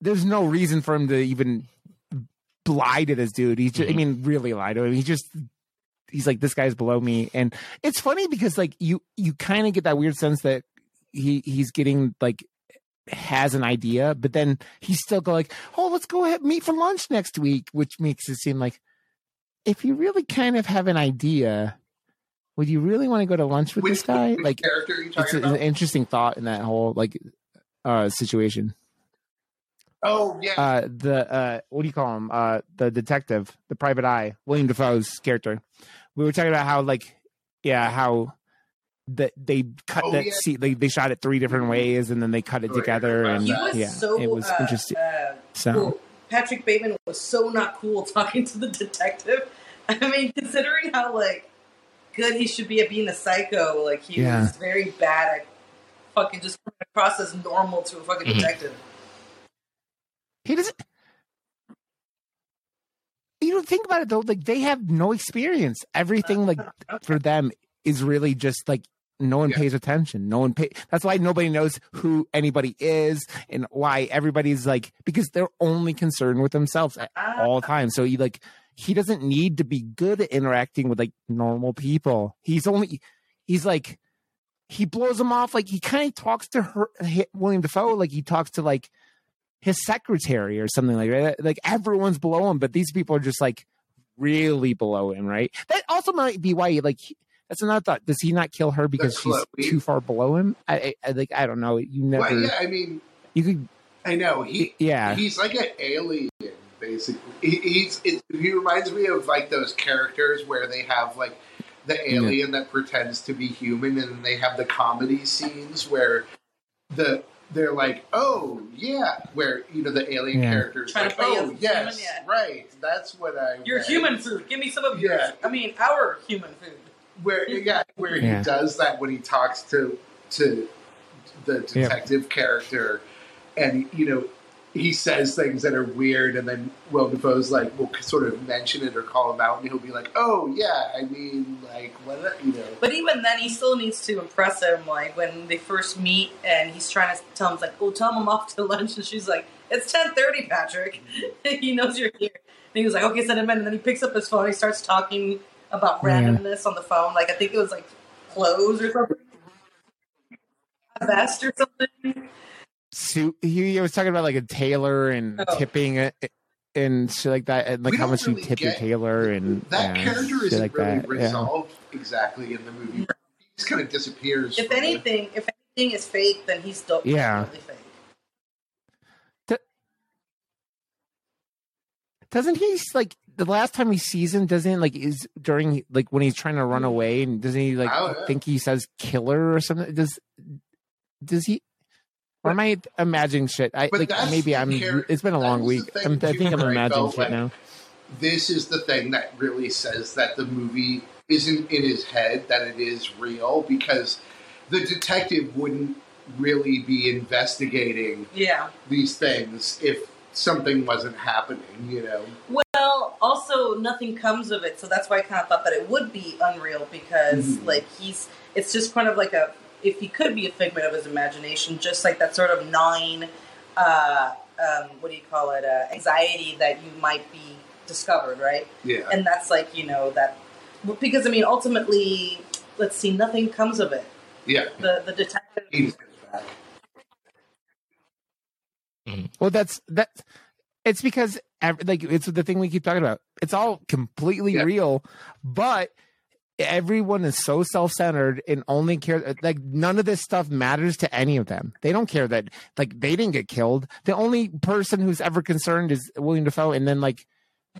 there's no reason for him to even lie to this dude. He's just, I Mhm. mean, really lie to him. He just, he's like, this guy's below me. And it's funny because like you, you kind of get that weird sense that he, he's getting like, has an idea, but then he's still go like, oh, let's go ahead meet for lunch next week, which makes it seem like if you really kind of have an idea, would you really want to go to lunch with Which, this guy? like, character are you it's a- an interesting thought in that whole like uh situation. Oh yeah, uh the uh what do you call him? Uh the detective the private eye william dafoe's character we were talking about how like yeah how that they cut Oh, that yeah. scene they, they shot it three different ways and then they cut it Right, together right, and was yeah so it was uh, interesting Uh, so cool. Patrick Bateman was so not cool talking to the detective. I mean, considering how like good he should be at being a psycho, like he Yeah. was very bad at fucking just coming across as normal to a fucking Mhm. detective. he doesn't you don't think about it though like they have no experience. Everything like for them is really just like no one Yeah. pays attention. No one pay that's why nobody knows who anybody is and why everybody's like because they're only concerned with themselves at Ah, all the time so he like he doesn't need to be good at interacting with like normal people. He's only he's like he blows them off like he kind of talks to her william dafoe like he talks to like his secretary or something like that. Like everyone's below him but these people are just like really below him right? That also might be why he like that's another thought. Does he not kill her because she's we- too far below him? I, I, like i don't know. You never well, yeah. I mean, you could I know he yeah. he's like an alien basically. He, he's it, he reminds me of like those characters where they have like the alien that pretends to be human, and they have the comedy scenes where the they're like, oh yeah, where you know the alien Yeah. characters Trying like, to play oh as yes, human, yeah. right, that's what I. your meant." human food. Give me some of yours. Yeah. I mean, our human food. where yeah, where Yeah. he does that when he talks to to the detective character, and you know he says things that are weird, and then Will Dafoe's like will sort of mention it or call him out, and he'll be like, "Oh yeah, I mean like what you know." But even then, he still needs to impress him. Like when they first meet, and he's trying to tell him, like, "Oh, tell him I'm off to lunch," and she's like, "It's ten thirty, Patrick." he knows you're here. And he was like, "Okay, send him in." And then he picks up his phone. He starts talking about Yeah. randomness on the phone. Like I think it was like clothes or something, a vest or something. Suit he, he was talking about like a tailor and Oh. tipping it and shit like that and like how much really you tip your tailor and That yeah, character isn't like really that. Yeah. resolved exactly in the movie. He just kind of disappears. If from the- anything, if anything is fake, then he's dope. Yeah. fake. doesn't he like the last time he sees him? Doesn't like is during like when he's trying to run hmm. away and doesn't he like think he says killer or something? Does does he? Or am I imagining shit? I But like maybe I'm. char- it's been a that long week. I'm, I think I'm where I imagining felt shit like- now. this is the thing that really says that the movie isn't in his head, that it is real, because the detective wouldn't really be investigating Yeah. these things if something wasn't happening, you know? Well, also nothing comes of it, so that's why I kind of thought that it would be unreal because, Mhm. like, he's it's just kind of like a if he could be a figment of his imagination, just like that sort of gnawing, uh, um, what do you call it, uh, anxiety that you might be discovered, right? Yeah. And that's like you know that because I mean ultimately, let's see, nothing comes of it. Yeah. The the detective. He just goes back. Well, that's that's, It's because ev- like it's the thing we keep talking about. It's all completely Yeah. real, but everyone is so self-centered and only care like none of this stuff matters to any of them. They don't care that like they didn't get killed. The only person who's ever concerned is William Dafoe, and then like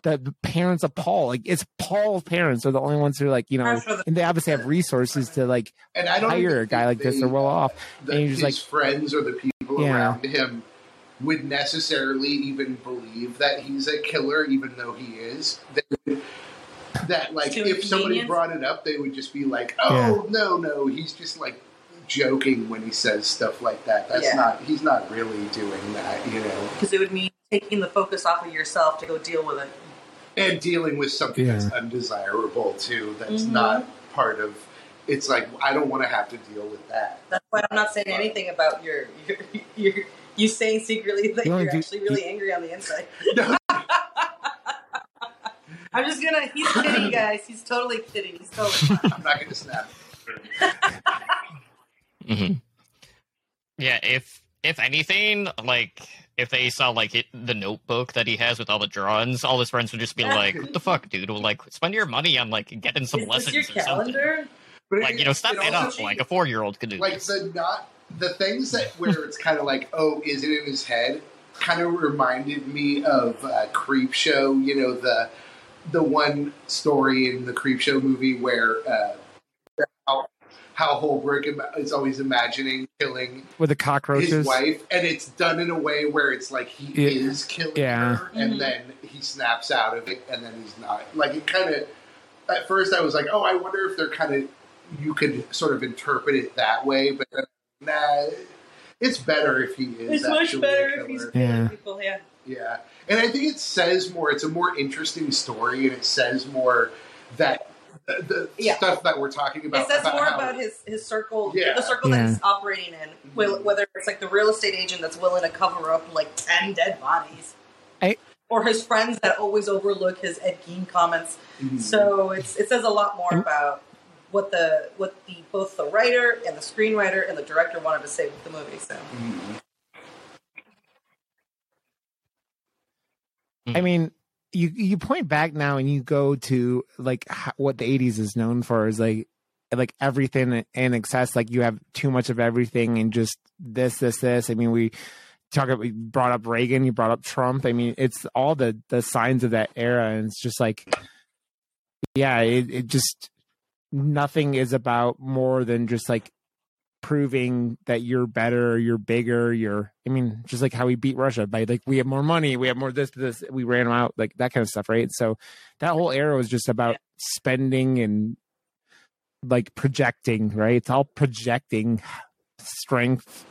the, the parents of Paul. Like it's Paul's parents are the only ones who are like you know, the- and they obviously have resources to like And I don't hire a guy like think this. They're well off. the, and his like- friends or the people Yeah. around him would necessarily even believe that he's a killer, even though he is. They would- that like if somebody brought it up, they would just be like, "Oh no, no, he's just like joking when he says stuff like that. That's Yeah. not. He's not really doing that, you know." Because it would mean taking the focus off of yourself to go deal with it. And dealing with something that's undesirable too. That's Mhm. not part of. It's like I don't want to have to deal with that. That's why I'm not saying anything about your your your you saying secretly that You you're do- actually really angry on the inside. No. I'm just gonna. He's kidding, guys. He's totally kidding. He's totally. I'm not going to snap. Mhm. Yeah, if if anything, like if they saw like it, the notebook that he has with all the drawings, all his friends would just be like, "What the fuck, dude? Well, like, spend your money on like getting some Is lessons this or your something." calendar? But Like, it- you know, stop it that also- up. Like a four year old could do like this. the not the things that where it's kind of like oh is it in his head kind of reminded me of uh, Creepshow you know the the one story in the Creepshow movie where uh, how, Hal Holbrook is always imagining killing with the his cockroaches. wife and it's done in a way where it's like he Yeah. is killing Yeah. her and Mhm. then he snaps out of it and then he's not like it kind of at first i was like oh i wonder if they're kind of you could sort of interpret it that way but then, nah it's better if he is It's much better a if he's killing Yeah. people. Yeah. Yeah and i think it says more it's a more interesting story and it says more that the, the Yeah. stuff that we're talking about It says more how- about his his circle, Yeah. the circle Yeah. that he's operating in. Mm-hmm. Whether it's like the real estate agent that's willing to cover up like ten dead bodies, I- or his friends that always overlook his Ed Gein comments. Mhm. So it's it says a lot more about what the what the both the writer and the screenwriter and the director wanted to say with the movie. So mm-hmm. Mhm. I mean, you you point back now and you go to like what the '80s is known for is like like everything in excess. Like you have too much of everything and just this, this, this. I mean, we talk about we brought up Reagan, you brought up Trump. I mean, it's all the the signs of that era, and it's just like, yeah, it, it just nothing is about more than just like proving that you're better, you're bigger, you're I mean, just like how we beat Russia by like we have more money, we have more this, this, we ran them out, like that kind of stuff, right? So that whole era was just about spending and like projecting, right? It's all projecting strength,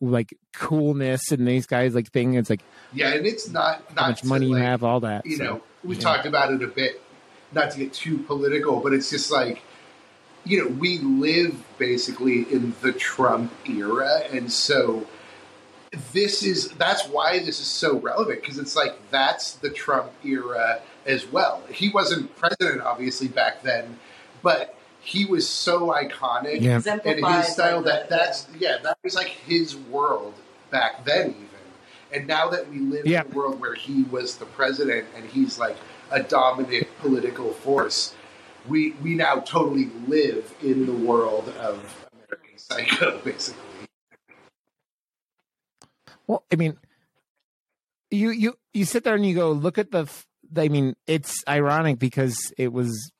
like coolness and these guys like thing. It's like yeah and it's not not much money you have, all that. you so, know, we yeah. talked about it a bit, not to get too political, but it's just like, you know, we live basically in the Trump era. And so this is, that's why this is so relevant because it's like, that's the Trump era as well. He wasn't president, obviously, back then, but he was so iconic Yeah. and his style that that's, yeah that was like his world back then even and now that we live Yeah. in a world where he was the president and he's like a dominant political force we we now totally live in the world of american psycho basically Well, I mean, you you you sit there and you go look at the f- I mean, it's ironic because it was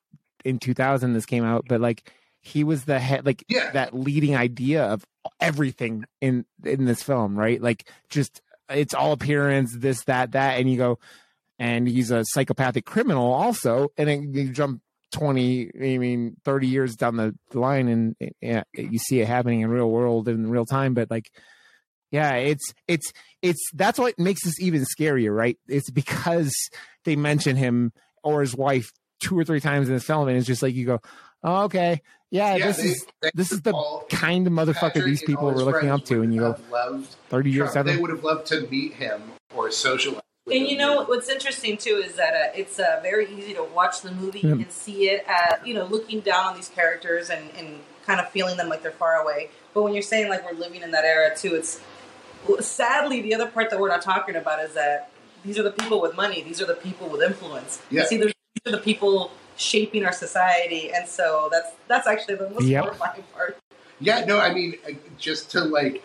in 2000 this came out, but like he was the head, like Yeah. that leading idea of everything in in this film, right? Like just it's all appearance, this, that, that, and you go, and he's a psychopathic criminal also, and then you jump 20, I mean, 30 years down the line, and yeah, you see it happening in real world in real time, but like. Yeah, it's it's it's that's what makes this even scarier, right? It's because they mention him or his wife two or three times in this film, and it's just like you go, oh, okay, yeah, Yeah, this they- is they this is the kind of motherfucker Patrick these people were looking up to, and you go, loved thirty years Trump. They would have loved to meet him or socialize. And you know what's interesting too is that uh, it's uh, very easy to watch the movie Yeah. and see it at you know looking down on these characters and, and kind of feeling them like they're far away. But when you're saying like we're living in that era too, it's sadly the other part that we're not talking about is that these are the people with money. These are the people with influence. Yeah. See, these are the people shaping our society, and so that's that's actually the most Yep. horrifying part. Yeah, no, I mean, uh, just to like,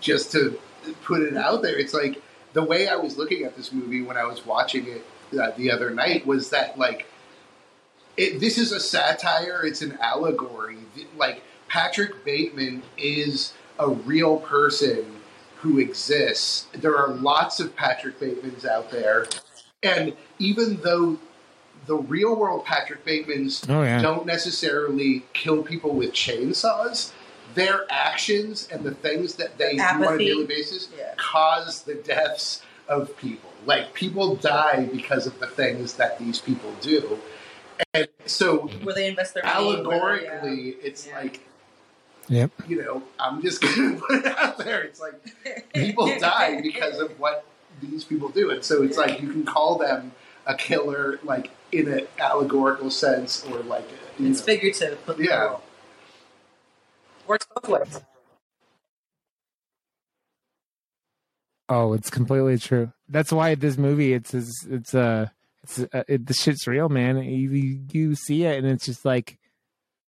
just to put it out there, it's like the way I was looking at this movie when I was watching it uh, the other night was that like, it, this is a satire. It's an allegory. Like Patrick Bateman is a real person who exists. There are lots of Patrick Batemans out there, and even though the real world Patrick Batemans Oh yeah, don't necessarily kill people with chainsaws. Their actions and the things that they do on a daily basis Yeah. cause the deaths of people. Like people die because of the things that these people do. And so Where they invest their money. where they, uh, allegorically, it's Yeah. like, yep. you know, I'm just going to put it out there. It's like people die because of what these people do. And so it's like you can call them a killer, like in an allegorical sense, or like, a, you It's know, figurative, but yeah. literal. Works both ways. Oh, it's completely true. That's why this movie, it's it's it's uh, it's uh, it, the shit's real, man. You, you see it, and it's just like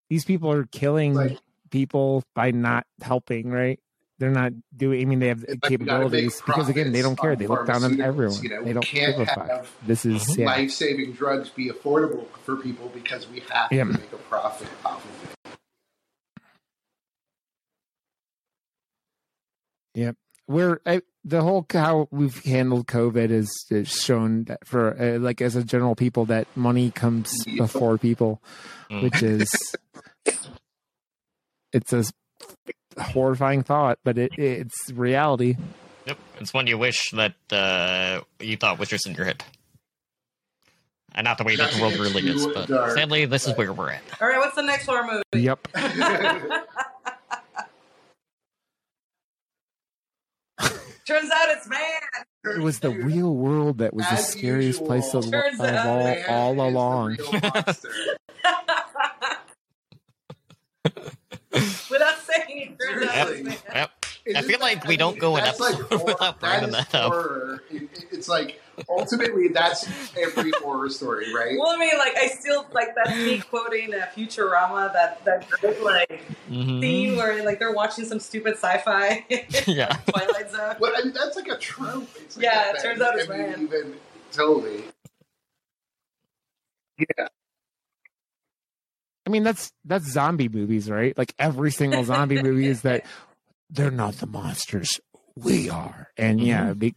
these people are killing Like- people by not helping, right? They're not doing. I mean, they have It's like you gotta make capabilities because again, they don't care. They look down on everyone. you know, they don't can't give a fuck. This is yeah. life saving drugs be affordable for people because we have Yeah. to make a profit off of it. we're I, the whole how we've handled COVID is, is shown that for uh, like as a general people that money comes Yeah. before people, Mm. which is it's a horrifying thought, but it it's reality. Yep, it's one you wish that uh, you thought was just in your head. And not the way that the world really is, but sadly, this is where we're at. All right, what's the next horror movie? Yep. Turns out it's man. It was the real world that was the As scariest place of, of all, all along. Without saying it, turns out it's man. Yep. Isn't I feel that- like we don't mean, go an that's episode horror- without bringing that is that up. It- it- it's like ultimately that's every horror story, right? Well, I mean, like I still like that's me quoting uh, Futurama, that that great like Mhm. scene where like they're watching some stupid sci-fi Yeah. Twilight Zone. Well, I mean, that's like a trope. It's like Yeah, a it turns out it's I mean, man. Even totally. Yeah, I mean, that's that's zombie movies, right? Like every single zombie movie is that they're not the monsters, we are. And yeah, big.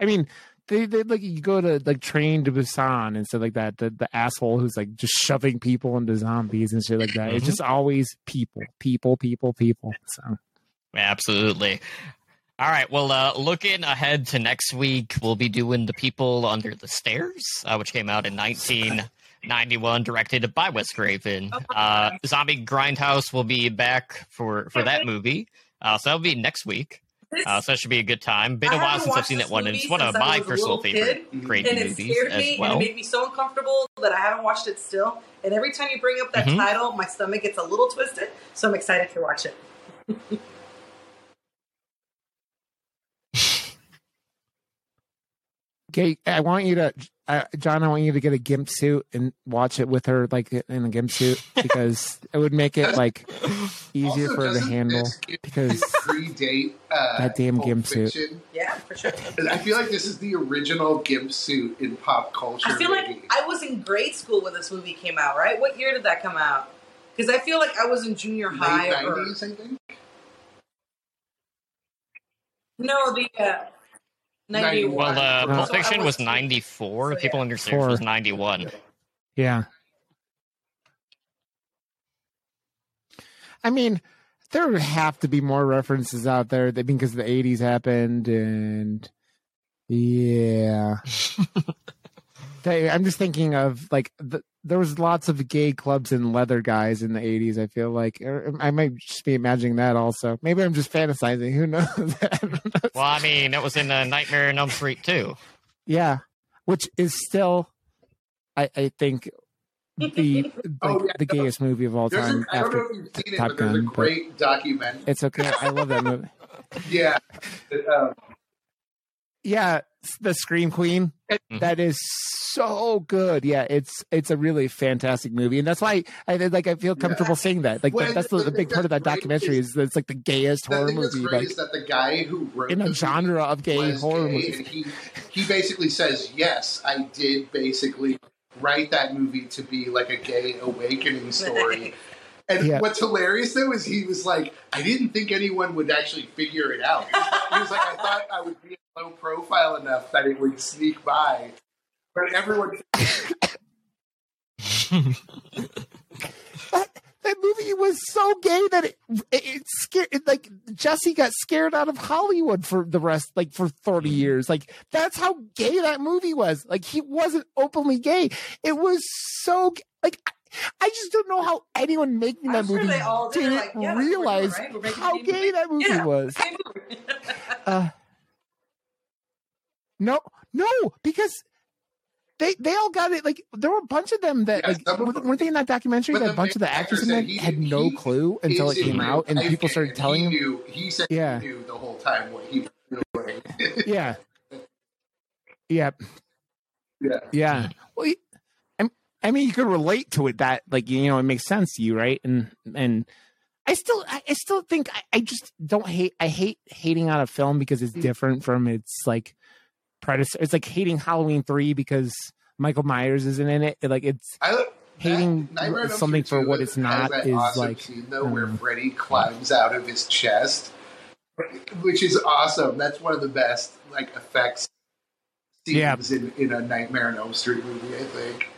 I mean, they, they like you go to like Train to Busan and stuff like that. The the asshole who's like just shoving people into zombies and shit like that. It's Mhm. just always people, people, people, people. So Absolutely. All right. Well, uh, looking ahead to next week, we'll be doing The People Under the Stairs, uh, which came out in 1991, directed by Wes Craven. Uh, Zombie Grindhouse will be back for, for that movie. Uh, so that'll be next week. Uh, so that should be a good time. Been a while since I've seen that one, and it's one of my was a personal little favorite kid, great and it movies scared as me, and well. it made me so uncomfortable that I haven't watched it still. And every time you bring up that Mhm. title, my stomach gets a little twisted. So I'm excited to watch it. okay, I want you to uh, John, I want you to get a gimp suit and watch it with her, like in a gimp suit, because it would make it like easier Also, for her to handle. this give Because predate uh, That damn Pulp gimp suit. Yeah, for sure. And I feel like this is the original gimp suit in pop culture. I feel like. I was in grade school when this movie came out, right? What year did that come out? Because I feel like I was in junior high. late or, I think. no, the uh, 91. Well, uh, No. Pulp So Fiction was was- 94. so, People yeah. understand Four. was 91. yeah. I mean, there have to be more references out there that because the '80s happened, and yeah, I'm just thinking of like the, there was lots of gay clubs and leather guys in the '80s. I feel like I might just be imagining that also. Maybe I'm just fantasizing. Who knows? I. Well, I mean, it was in uh, Nightmare on Elm Street too. Yeah, which is still, I, I think, the like, Oh, yeah, the no. gayest movie of all There's a, time. I don't know After if you've seen it, Top but there's a Gun, but- great documentary. it's okay, I love that movie. Yeah. Um, Yeah, the Scream Queen. Mhm. That is so good. Yeah, it's it's a really fantastic movie, and that's why I like I feel comfortable saying that. Like Well, that, that's the, the the thing big part of that documentary is- is that it's like the gayest the horror movie, great like is that the guy who wrote in the a genre of gay horror gay, movies. he he basically says, "Yes, I did basically write that movie to be like a gay awakening story." And Yeah. what's hilarious though is he was like, "I didn't think anyone would actually figure it out." He was like, "I thought I would be low profile enough that it would sneak by." But everyone, that, that movie was so gay that it, it, it scared like Jesse got scared out of Hollywood for the rest like for 30 mm-hmm. years. Like that's how gay that movie was. Like he wasn't openly gay. It was so like I, I just don't know how anyone making that I'm sure movie they all did. didn't Like, yeah, that's what we're doing, realize right? We're how a gay that movie Yeah. was. Movie. Uh, no, no, because they they all got it. Like there were a bunch of them that Yeah, like weren't them- weren't they in that documentary? That a bunch of the actors in actor that said he had no he clue until it came out, and people started and telling he him. Knew, he said Yeah. he knew the whole time what he was doing. Yeah, yeah, yeah. yeah. Well, you- I, mean, you could relate to it. That like you know, it makes sense to you, right? And and I still, I, I still think I, I just don't hate. I hate hating on a film because it's different from its like predecessor. It's like hating Halloween three because Michael Myers isn't in it. Like it's I, hating that- Nightmare on Elm something for what it's not is awesome like scene though where um, Freddy climbs out of his chest, which is awesome. That's one of the best like effects scenes Yeah. in, in a Nightmare on Elm Street movie. I think.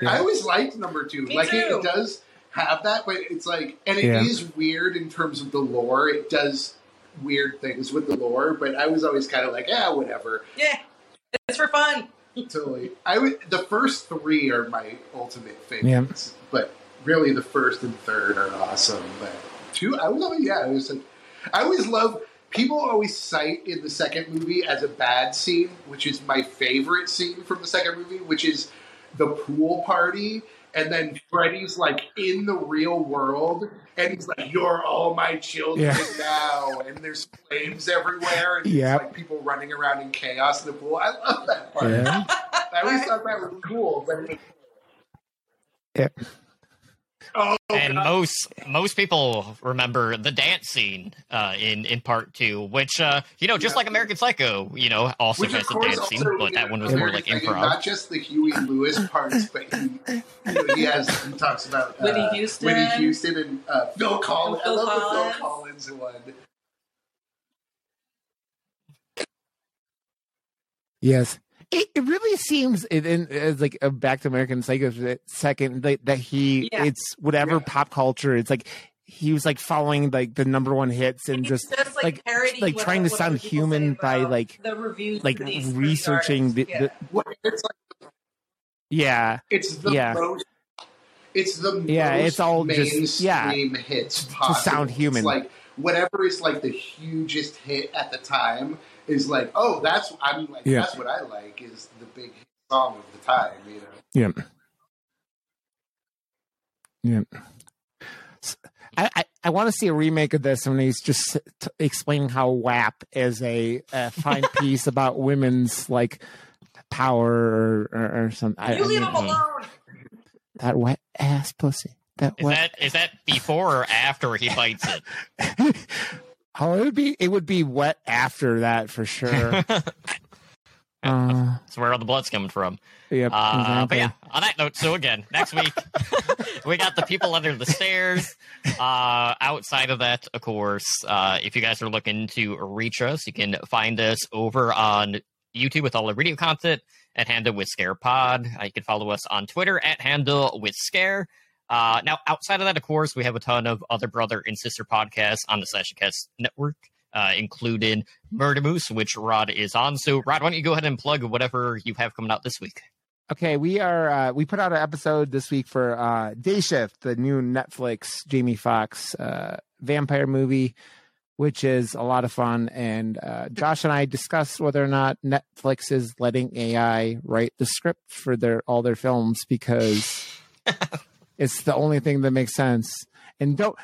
Yeah. I always liked number two. Me like it, too. it does have that, but it's like, and it is Yeah. weird in terms of the lore. It does weird things with the lore, but I was always kind of like, yeah, whatever. Yeah, it's for fun. totally. I would. The first three are my ultimate favorites, but really the first and third are awesome. But two, I was always yeah. I was like, I always love. People always cite in the second movie as a bad scene, which is my favorite scene from the second movie, which is the pool party. And then Freddy's like in the real world, and he's like, "You're all my children Yeah. now," and there's flames everywhere, and Yep. like people running around in chaos in the pool. I love that part. yeah. I always thought that was cool. But Yep. Oh, and God. most most people remember the dance scene uh, in in part two, which uh, you know, just Yeah. like American Psycho, you know, also which has a course dance scene, but that one was you more like improv. Not just the Huey Lewis parts, but he, you know, he has he talks about uh, Whitney Houston. Whitney Houston, and uh, Phil Collins. Phil I love the Collins. Phil Collins one. Yes. It, it really seems it, in, as like uh, back to American Psycho second that, that he Yeah. it's whatever Yeah. pop culture it's like he was like following like the number one hits and He just says, like- parodying like what- trying to sound human by, like- the reviews like these- researching the, artists. the It's like yeah it's the Yeah. most. It's the Yeah, most it's all just- mainstream yeah, hits to sound human. It's like whatever is like the hugest hit at the time is like, oh, that's I'm like Yeah. that's what I like is the big song of the time. You know. yeah yeah S- I, I, I want to see a remake of this when he's just t- explaining how WAP is a, a fine piece about women's like power or or, or something. I, You I leave mean, him alone. that wet ass pussy. That Is wet. that is that before or after he bites it? oh, it would be it would be wet after that for sure. uh, That's where all the blood's coming from. yep, Uh, exactly. But yeah, on that note, so again, next week we got the people under the stairs. Uh, outside of that, of course, uh, if you guys are looking to reach us, you can find us over on YouTube with all the video content at Handle with Scare Pod. Uh, you can follow us on Twitter at Handle with Scare. Uh, now, outside of that, of course, we have a ton of other brother and sister podcasts on the Slash Cast network, uh, including Murder Moose, which Rod is on. So, Rod, why don't you go ahead and plug whatever you have coming out this week? Okay, we are uh, we put out an episode this week for uh, Day Shift, the new Netflix Jamie Foxx uh, vampire movie, which is a lot of fun. And uh, Josh and I discussed whether or not Netflix is letting AI write the script for their all their films because it's the only thing that makes sense. And don't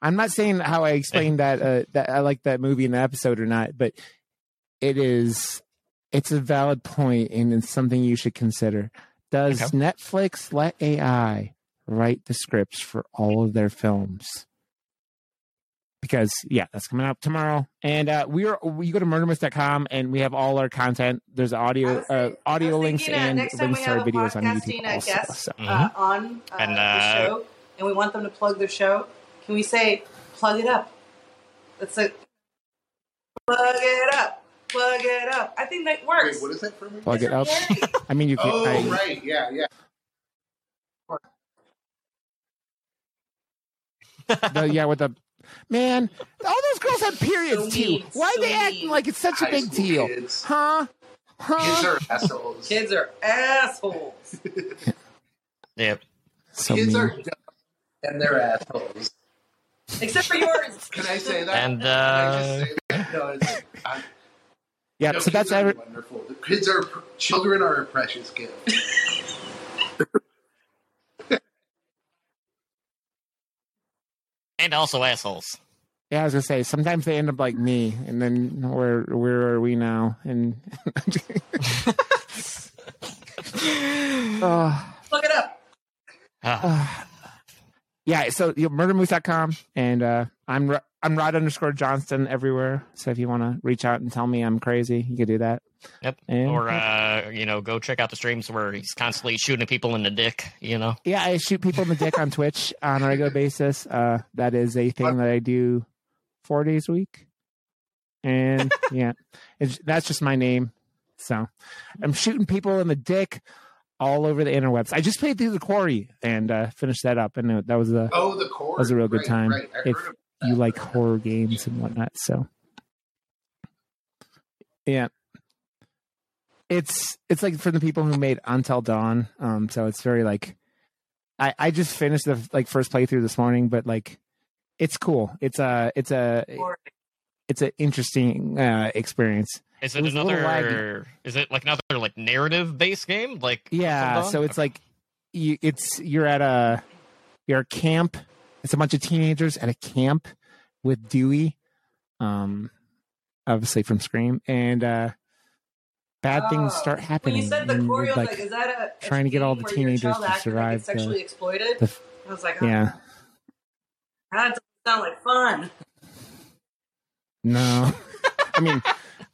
I'm not saying how I explained that uh, that I like that movie in the episode or not, but it is it's a valid point and it's something you should consider. Does Okay. Netflix let AI write the scripts for all of their films? Because yeah, that's coming out tomorrow. And uh, we are we go to murdermoose.com and we have all our content. There's audio was uh, audio links thinking, uh, and next links to our videos on YouTube uh, also. guest, So, uh, on uh, And, the uh, show, and we want them to plug their show. Can we say plug it up? That's it. Plug it up. Plug it up. I think that works. Wait, what is that for me? plug it up. I mean you can Oh, I, right. Yeah, yeah. the, yeah with the man all those girls have periods So too. Why so are they acting like it's such a big deal? Kids. Huh? Huh? Kids are assholes. Kids are assholes. Yep. so Kids mean. are dumb and they're assholes. Except for yours. Can I say that? And Can I uh, just say that? No, it's, I, yeah, no, so that's are every wonderful. The kids are children are a precious gift. And also assholes. yeah, I was gonna say sometimes they end up like me, and then where where are we now? And uh, Plug it up. Ah, uh, yeah, so you know, murdermoose.com and uh I'm I'm Rod underscore Johnston everywhere. So if you want to reach out and tell me I'm crazy, you could do that. Yep. And, or uh, you know, go check out the streams where he's constantly shooting people in the dick. You know. Yeah, I shoot people in the dick on Twitch on a regular basis. Uh, that is a thing that I do four days a week, and yeah, it's, that's just my name. So I'm shooting people in the dick all over the interwebs. I just played through the quarry and uh, finished that up, and it- that was a Oh, the core. was a real good right, time. Right. If you like horror games and whatnot. So yeah. It's it's like for the people who made Until Dawn. Um so it's very like I I just finished the like first playthrough this morning, but like it's cool. It's a it's a it's an interesting uh experience. Is It it, was a little another? Is it like another like narrative based game? Like Yeah, so it's like you, it's you're at a you're a camp. It's a bunch of teenagers at a camp with Dewey, um, obviously from Scream, and uh, bad things Oh. start when happening. you said the and choreo, like, like, is that a, a trying to get all the thing where your teenagers child to actor survive gets the- sexually exploited? the- I was like, oh, yeah, that doesn't sound like fun. no, I mean,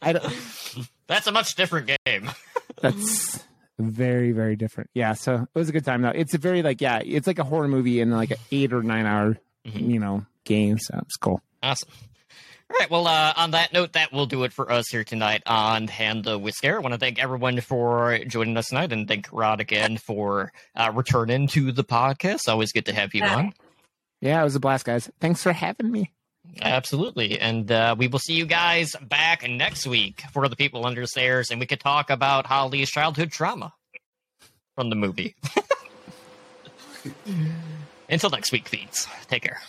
I don't. that's a much different game. That's very very different. Yeah, so it was a good time though. It's a very like yeah, it's like a horror movie in like an eight or nine hour Mhm. you know game. So it's cool. Awesome. All right. Well, uh, on that note, that will do it for us here tonight on Handle with Scare. I want to thank everyone for joining us tonight and thank Rod again for uh, returning to the podcast. Always good to have you on. Yeah, it was a blast, guys. Thanks for having me. Absolutely. And uh, we will see you guys back next week for the people under stairs, and we could talk about Holly's childhood trauma from the movie. Until next week, feeds. Take care.